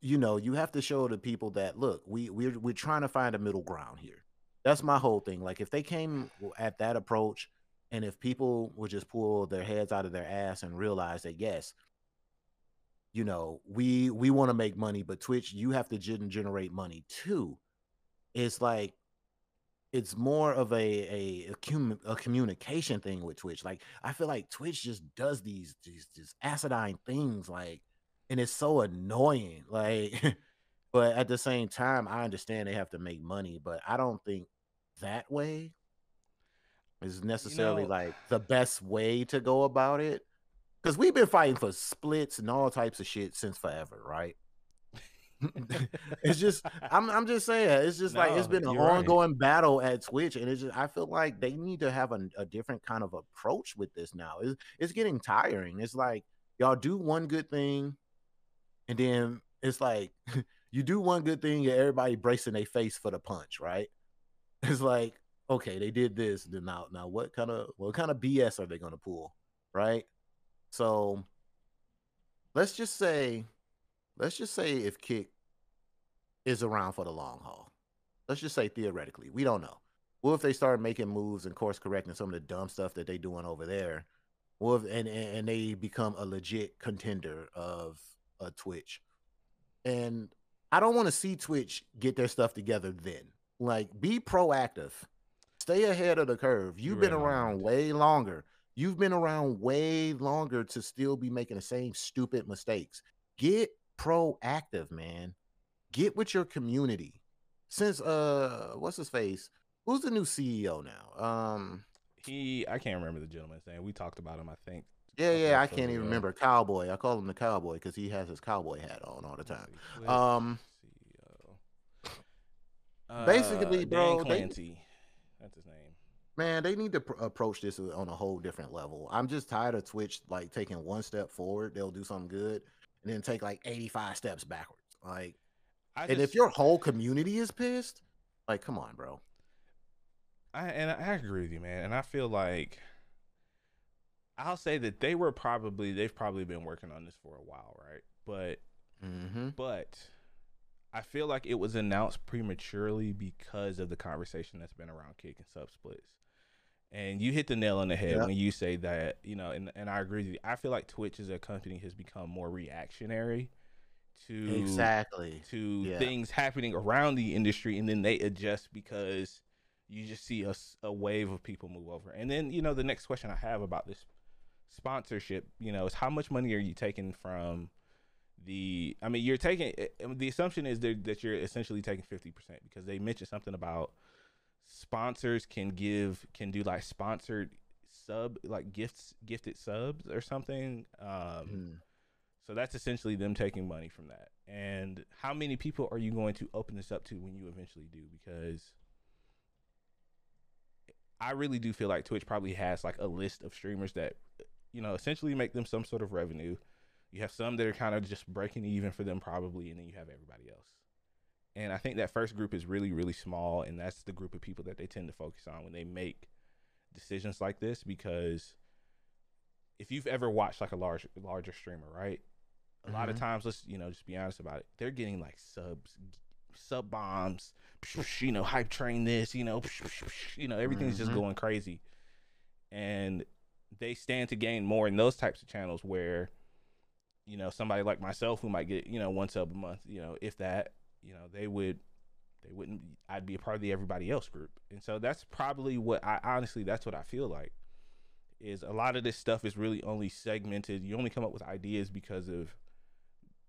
you know, you have to show the people that look, we we're we're trying to find a middle ground here. That's my whole thing. Like if they came at that approach, and if people would just pull their heads out of their ass and realize that yes, you know, we we want to make money, but Twitch, you have to gen- generate money too. It's like it's more of a, a a, com- a communication thing with Twitch. Like I feel like Twitch just does these these these acidine things, like, and it's so annoying. Like, but at the same time, I understand they have to make money, but I don't think that way is necessarily you know, like the best way to go about it. Because we've been fighting for splits and all types of shit since forever, right? it's just I'm I'm just saying it's just no, like it's been an ongoing right. battle at Twitch, and it's just I feel like they need to have a, a different kind of approach with this now. It's it's getting tiring. It's like y'all do one good thing, and then it's like you do one good thing, and everybody bracing their face for the punch, right? It's like okay, they did this, then now now what kind of what kind of BS are they gonna pull, right? So let's just say let's just say if Kick is around for the long haul. Let's just say theoretically, we don't know. What if they start making moves and course correcting some of the dumb stuff that they're doing over there? Well, if- and and and they become a legit contender of a Twitch. And I don't want to see Twitch get their stuff together then. Like, be proactive. Stay ahead of the curve. You've You're been right, around way longer. You've been around way longer to still be making the same stupid mistakes. Get proactive, man. Get with your community. Since uh what's his face? Who's the new CEO now? Um He, I can't remember the gentleman's name. We talked about him, I think. yeah, yeah, I can't even ago. remember. Cowboy. I call him the cowboy because he has his cowboy hat on all the time. Um, CEO. basically, Uh, bro, Dan they- That's his name. Man, they need to pr- approach this on a whole different level. I'm just tired of Twitch like taking one step forward, they'll do something good, and then take like 85 steps backwards. Like, I and if your whole community is pissed, like, come on, bro. I and I agree with you, man. And I feel like I'll say that they were probably they've probably been working on this for a while, right? But Mm-hmm. but I feel like it was announced prematurely because of the conversation that's been around kick and sub splits. And you hit the nail on the head Yeah. when you say that, you know, and, and I agree with you. I feel like Twitch as a company has become more reactionary to Exactly. to Yeah. things happening around the industry and then they adjust because you just see a wave of people move over and then you know the next question i have about this sponsorship you know is how much money are you taking from the i mean you're taking eh, eh, the assumption is that that you're essentially taking 50% because they mentioned something about sponsors can give can do like sponsored sub like gifts gifted subs or something um Mhm. so that's essentially them taking money from that. And how many people are you going to open this up to when you eventually do? Because I really do feel like Twitch probably has like a list of streamers that, you know, essentially make them some sort of revenue. You have some that are kind of just breaking even for them, probably, and then you have everybody else. And I think that first group is really, really small, and that's the group of people that they tend to focus on when they make decisions like this. Because if you've ever watched like a large, larger streamer, right? a lot of Mhm. times let's you know just be honest about it they're getting like subs sub bombs you know hype train this you know you know everything's just Mhm. going crazy and they stand to gain more in those types of channels where you know somebody like myself who might get you know one sub a month you know if that you know they would they wouldn't i'd be a part of the everybody else group and so that's probably what i honestly that's what i feel like is a lot of this stuff is really only segmented you only come up with ideas because of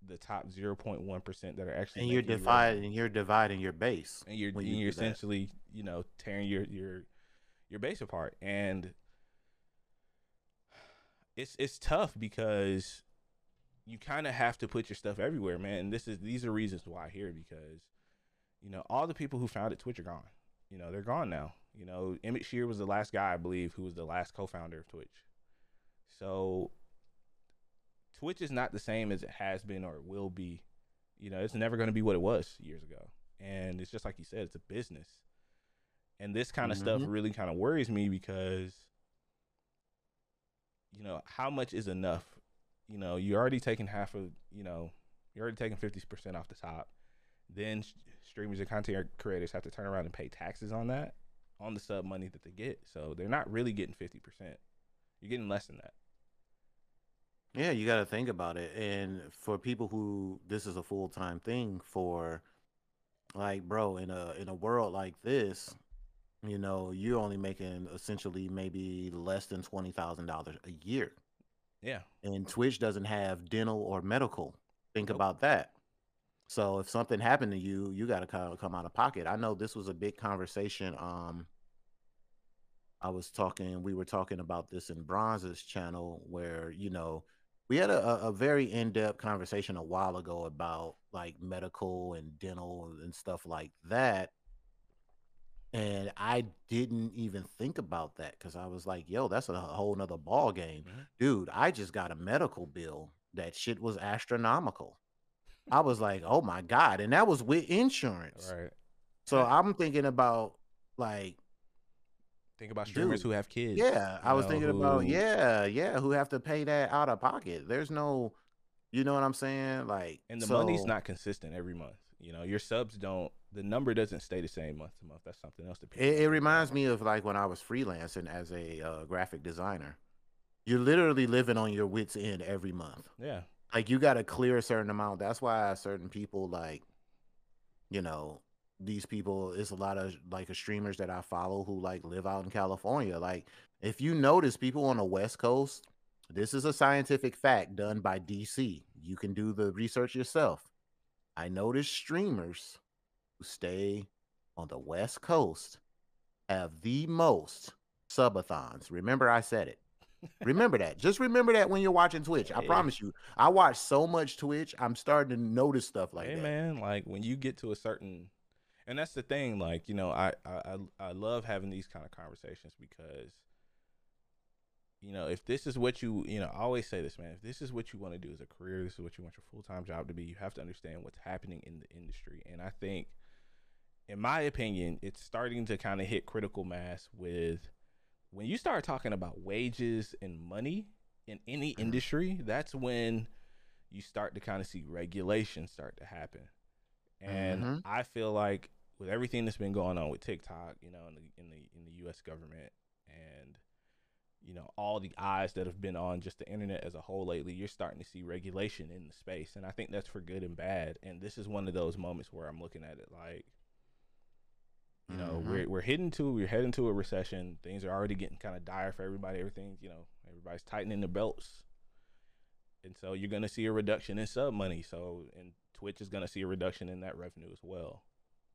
the top 0.1% that are actually And you're you dividing, relevant. you're dividing your base. and you're and you you're do that. essentially you know tearing your your your base apart and it's it's tough because you kind of have to put your stuff everywhere man and this is these are reasons why here because you know all the people who founded twitch are gone. You know they're gone now. You know emmett shear was the last guy i believe who was the last co-founder of twitch. So twitch is not the same as it has been or will be. You know it's never going to be what it was years ago. And it's just like you said it's a business. And this kind of stuff Mhm. really kind of worries me because you know how much is enough you know you're already taking half of you know you're already taking 50% off the top. Then streamers and content creators have to turn around and pay taxes on that on the sub money that they get. So they're not really getting 50% you're getting less than that. Yeah, you got to think about it. And for people who this is a full time thing for, like, bro, in a in a world like this, you know, you're only making essentially maybe less than twenty thousand dollars a year, yeah and Twitch doesn't have dental or medical. Think Nope. about that. So if something happened to you, you got to kind of come out of pocket. I know this was a big conversation. Um, I was talking, we were talking about this in Bronze's channel, where you know we had a, a- a very in-depth conversation a while ago about like medical and dental and stuff like that. And I didn't even think about that because I was like, yo, that's a whole nother ball game. Mhm. Dude, I just got a medical bill. That shit was astronomical. I was like, oh my God. And that was with insurance. right So I'm thinking about like, think about streamers Dude, who have kids yeah, you I was know, thinking about, who- yeah, yeah, who have to pay that out of pocket. There's no, you know what I'm saying? Like, and the money's so- not consistent every month you know your subs don't the number doesn't stay the same month to month that's something else people It, it reminds me of like when I was freelancing as a uh, graphic designer. you're literally living on your wits end every month. Yeah. Like you got to clear a certain amount. That's why certain people like, you know, these people It's a lot of like streamers that I follow who like live out in California. Like if you notice people on the West Coast, this is a scientific fact done by DC. You can do the research yourself. I noticed streamers stay on the West Coast have the most subathons. Remember I said it. remember that. Just remember that when you're watching Twitch. I promise you. I watch so much Twitch. I'm starting to notice stuff like hey, that. man, like when you get to a certain and that's the thing, like, you know, I I I love having these kind of conversations because you know, if this is what you, you know, I always say this, man, if this is what you want to do as a career, this is what you want your full-time job to be, you have to understand what's happening in the industry. And I think in my opinion, it's starting to kind of hit critical mass with when you start talking about wages and money in any mm-hmm. industry, that's when you start to kind of see regulation start to happen. And mm-hmm. I feel like with everything that's been going on with TikTok, you know, in the in the in the US government and you know, all the eyes that have been on just the internet as a whole lately, you're starting to see regulation in the space. And I think that's for good and bad. And this is one of those moments where I'm looking at it like you know, mm-hmm. we're we're heading to we're heading to a recession. Things are already getting kind of dire for everybody. Everything, you know, everybody's tightening their belts, and so you're gonna see a reduction in sub money. So, and Twitch is gonna see a reduction in that revenue as well.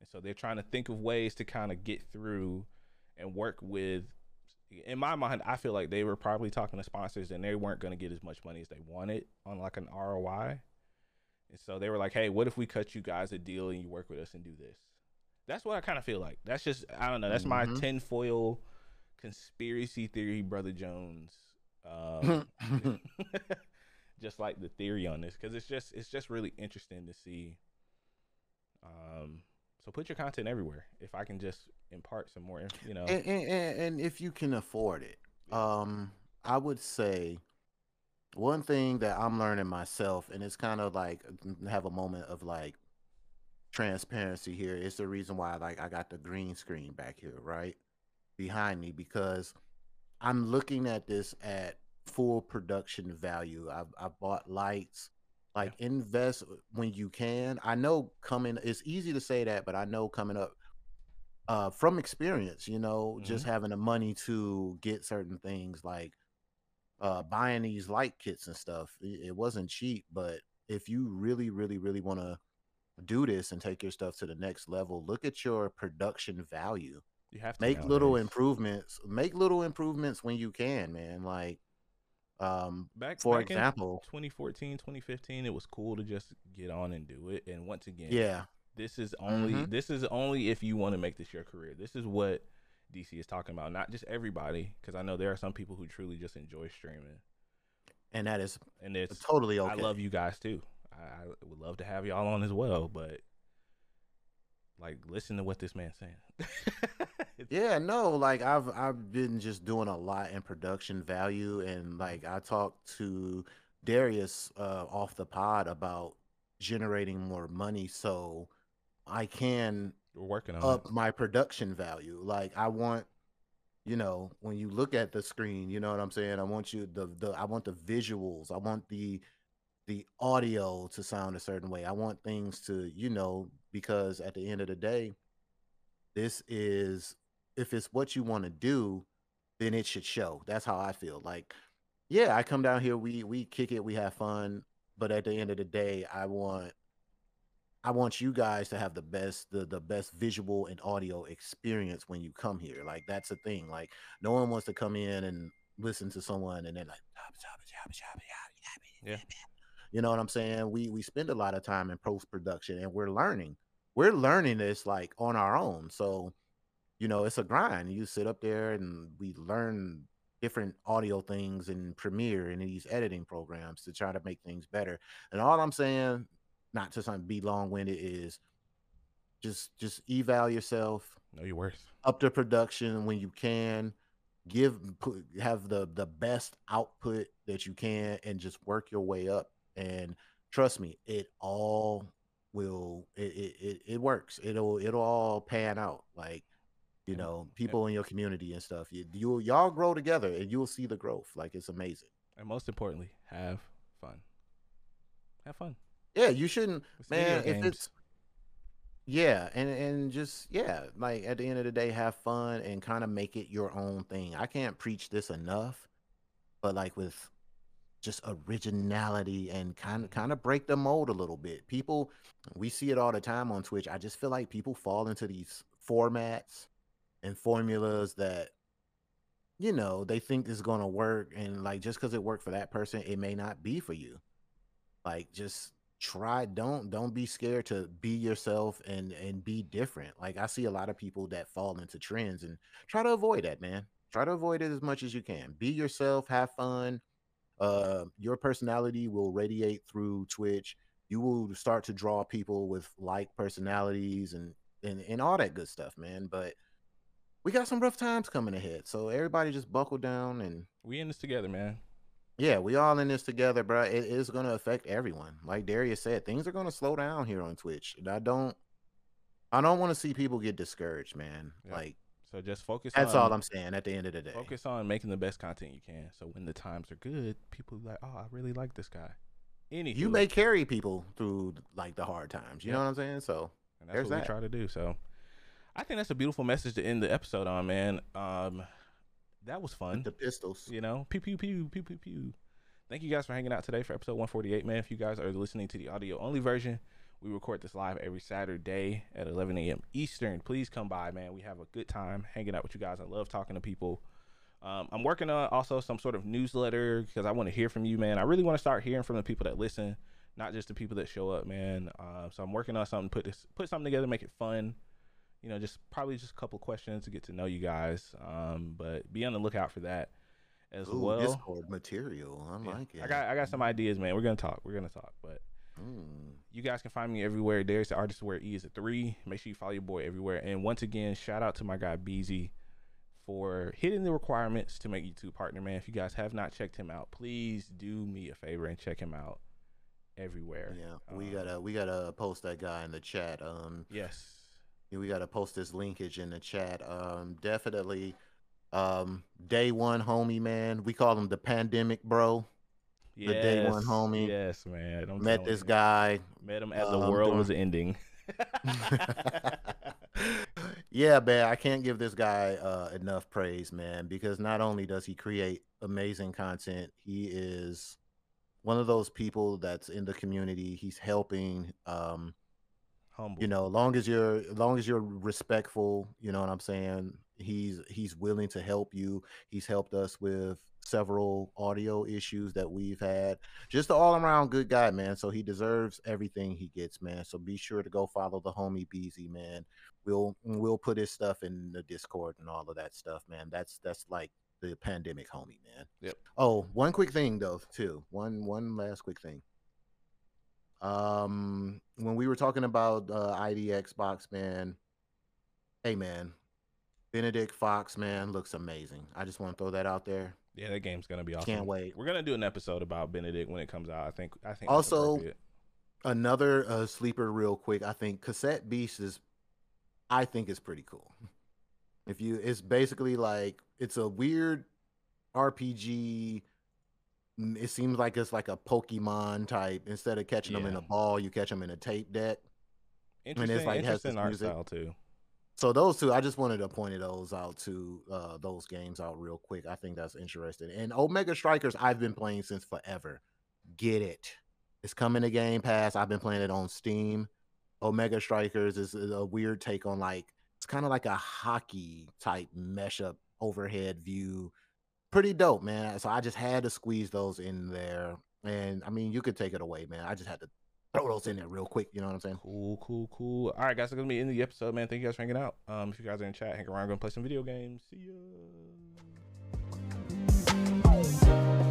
And so they're trying to think of ways to kind of get through and work with. In my mind, I feel like they were probably talking to sponsors and they weren't going to get as much money as they wanted on like an ROI. And so they were like, "Hey, what if we cut you guys a deal and you work with us and do this?" That's what I kind of feel like. That's just I don't know. That's mm-hmm. my tinfoil conspiracy theory, brother Jones. Um, just like the theory on this because it's just it's just really interesting to see. Um, so put your content everywhere. If I can just impart some more, you know, and, and, and if you can afford it, um, I would say one thing that I'm learning myself, and it's kind of like have a moment of like transparency here. It's the reason why like I got the green screen back here, right? Behind me because I'm looking at this at full production value. I've I bought lights. Like yeah. invest when you can. I know coming it's easy to say that, but I know coming up uh from experience, you know, mm-hmm. just having the money to get certain things like uh buying these light kits and stuff. It, it wasn't cheap, but if you really, really, really want to do this and take your stuff to the next level, look at your production value. You have to make little improvements. Make little improvements when you can, man. Like um back for back example 2014 2015 it was cool to just get on and do it and once again yeah this is only mm-hmm. this is only if you want to make this your career this is what dc is talking about not just everybody because i know there are some people who truly just enjoy streaming and that is and it's totally okay i love you guys too I, I would love to have y'all on as well, but like listen to what this man's saying. yeah, no, like I've I've been just doing a lot in production value and like I talked to Darius uh off the pod about generating more money so I can We're working on up it. my production value. Like I want you know, when you look at the screen, you know what I'm saying? I want you the the I want the visuals. I want the the audio to sound a certain way. I want things to, you know, because at the end of the day, this is if it's what you want to do, then it should show. That's how I feel. Like, yeah, I come down here, we we kick it, we have fun, but at the end of the day, I want I want you guys to have the best the the best visual and audio experience when you come here. Like that's the thing. Like no one wants to come in and listen to someone and then like yeah. You know what I'm saying? We we spend a lot of time in post production and we're learning. We're learning this like on our own. So, you know, it's a grind. You sit up there and we learn different audio things in Premiere and these editing programs to try to make things better. And all I'm saying, not to be long winded, is just just eval yourself. Know your worth. Up to production when you can. Give put, have the the best output that you can, and just work your way up and trust me, it all will it, it, it works. It'll it'll all pan out. Like, You know, people in your community and stuff. You, you y'all grow together, and you'll see the growth. Like it's amazing. and most importantly, have fun. Have fun. Yeah, you shouldn't, It's man. If it's yeah, and and just yeah, like at the end of the day, have fun and kind of make it your own thing. I can't preach this enough, but like with just originality and kind of kind of break the mold a little bit. People, we see it all the time on Twitch. I just feel like people fall into these formats and formulas that you know they think is going to work, and like just because it worked for that person, it may not be for you. Like just try don't don't be scared to be yourself and and be different like i see a lot of people that fall into trends and try to avoid that man try to avoid it as much as you can be yourself have fun uh your personality will radiate through twitch you will start to draw people with like personalities and and, and all that good stuff man but we got some rough times coming ahead so everybody just buckle down and we in this together, man. yeah, we all in this together, bro. It is going to affect everyone. Like Darius said, things are going to slow down here on Twitch. And I don't, I don't want to see people get discouraged, man. Yeah. Like So just focus. that's on, all I'm saying. At the end of the day, Focus on making the best content you can. So when the times are good, people are like, oh, I really like this guy. Any you may carry people through like the hard times. You Yeah. know what I'm saying? So and that's what that. we try to do. So I think that's a beautiful message to end the episode on, man. Um, that was fun. the pistols. You know, pew pew pew pew pew pew. Thank you guys for hanging out today for episode 148, man. If you guys are listening to the audio only version, we record this live every Saturday at 11 a.m. Eastern. Please come by, man. We have a good time hanging out with you guys. I love talking to people. Um, I'm working on also some sort of newsletter because I want to hear from you, man. I really want to start hearing from the people that listen, not just the people that show up, man. Uh, so I'm working on something. Put this, put something together, make it fun. You know, just probably just a couple questions to get to know you guys. Um, but be on the lookout for that as Ooh, well. Discord material. I Yeah. like it. I got I got some ideas, man. We're gonna talk. We're gonna talk. But Mm. you guys can find me everywhere. There's the artist where E is a three. Make sure you follow your boy everywhere. And once again, shout out to my guy Beezy for hitting the requirements to make YouTube partner, man. If you guys have not checked him out, please do me a favor and check him out everywhere. Yeah, we Um, gotta we gotta post that guy in the chat. Um, Yes. We got to post this linkage in the chat. Um, definitely, um, day one homie, man. We call him the pandemic bro. The day one Yes. homie. Yes, man. I'm Met this you. guy. Met him as the um, world was ending. yeah, man. I can't give this guy uh, enough praise, man, because not only does he create amazing content, he is one of those people that's in the community. He's helping. Um, Humble. you know long as you're as long as you're respectful you know what i'm saying? He's he's willing to help you. He's helped us with several audio issues that we've had. Just an all-around good guy man. So he deserves everything he gets man. So be sure to go follow the homie beezy man. We'll we'll put his stuff in the discord and all of that stuff man. That's that's like the pandemic homie man. Yep. oh one quick thing though too. One one last quick thing um when we were talking about uh id xbox man hey man benedict fox man looks amazing i just want to throw that out there Yeah, that game's gonna be awesome. Can't wait. We're gonna do an episode about Benedict when it comes out. I think. I think. Also, another uh, sleeper real quick i think cassette beast is i think is pretty cool if you it's basically like it's a weird rpg it seems like it's like a pokemon type instead of catching them in a ball you catch them in a tape deck interesting, and it's like, has interesting this art music. style too. So those two, I just wanted to point those out to uh, those games out real quick. I think that's interesting. And Omega Strikers, I've been playing since forever. Get it? It's coming to Game Pass. I've been playing it on Steam. Omega Strikers is is a weird take on like it's kind of like a hockey type mesh up overhead view. Pretty dope, man. So I just had to squeeze those in there. And I mean, you could take it away, man. I just had to throw those in there real quick. You know what I'm saying? Cool, cool, cool. All right, guys, that's gonna be in the episode, man. Thank you guys for hanging out. Um, if you guys are in chat, hang around, gonna play some video games. See ya.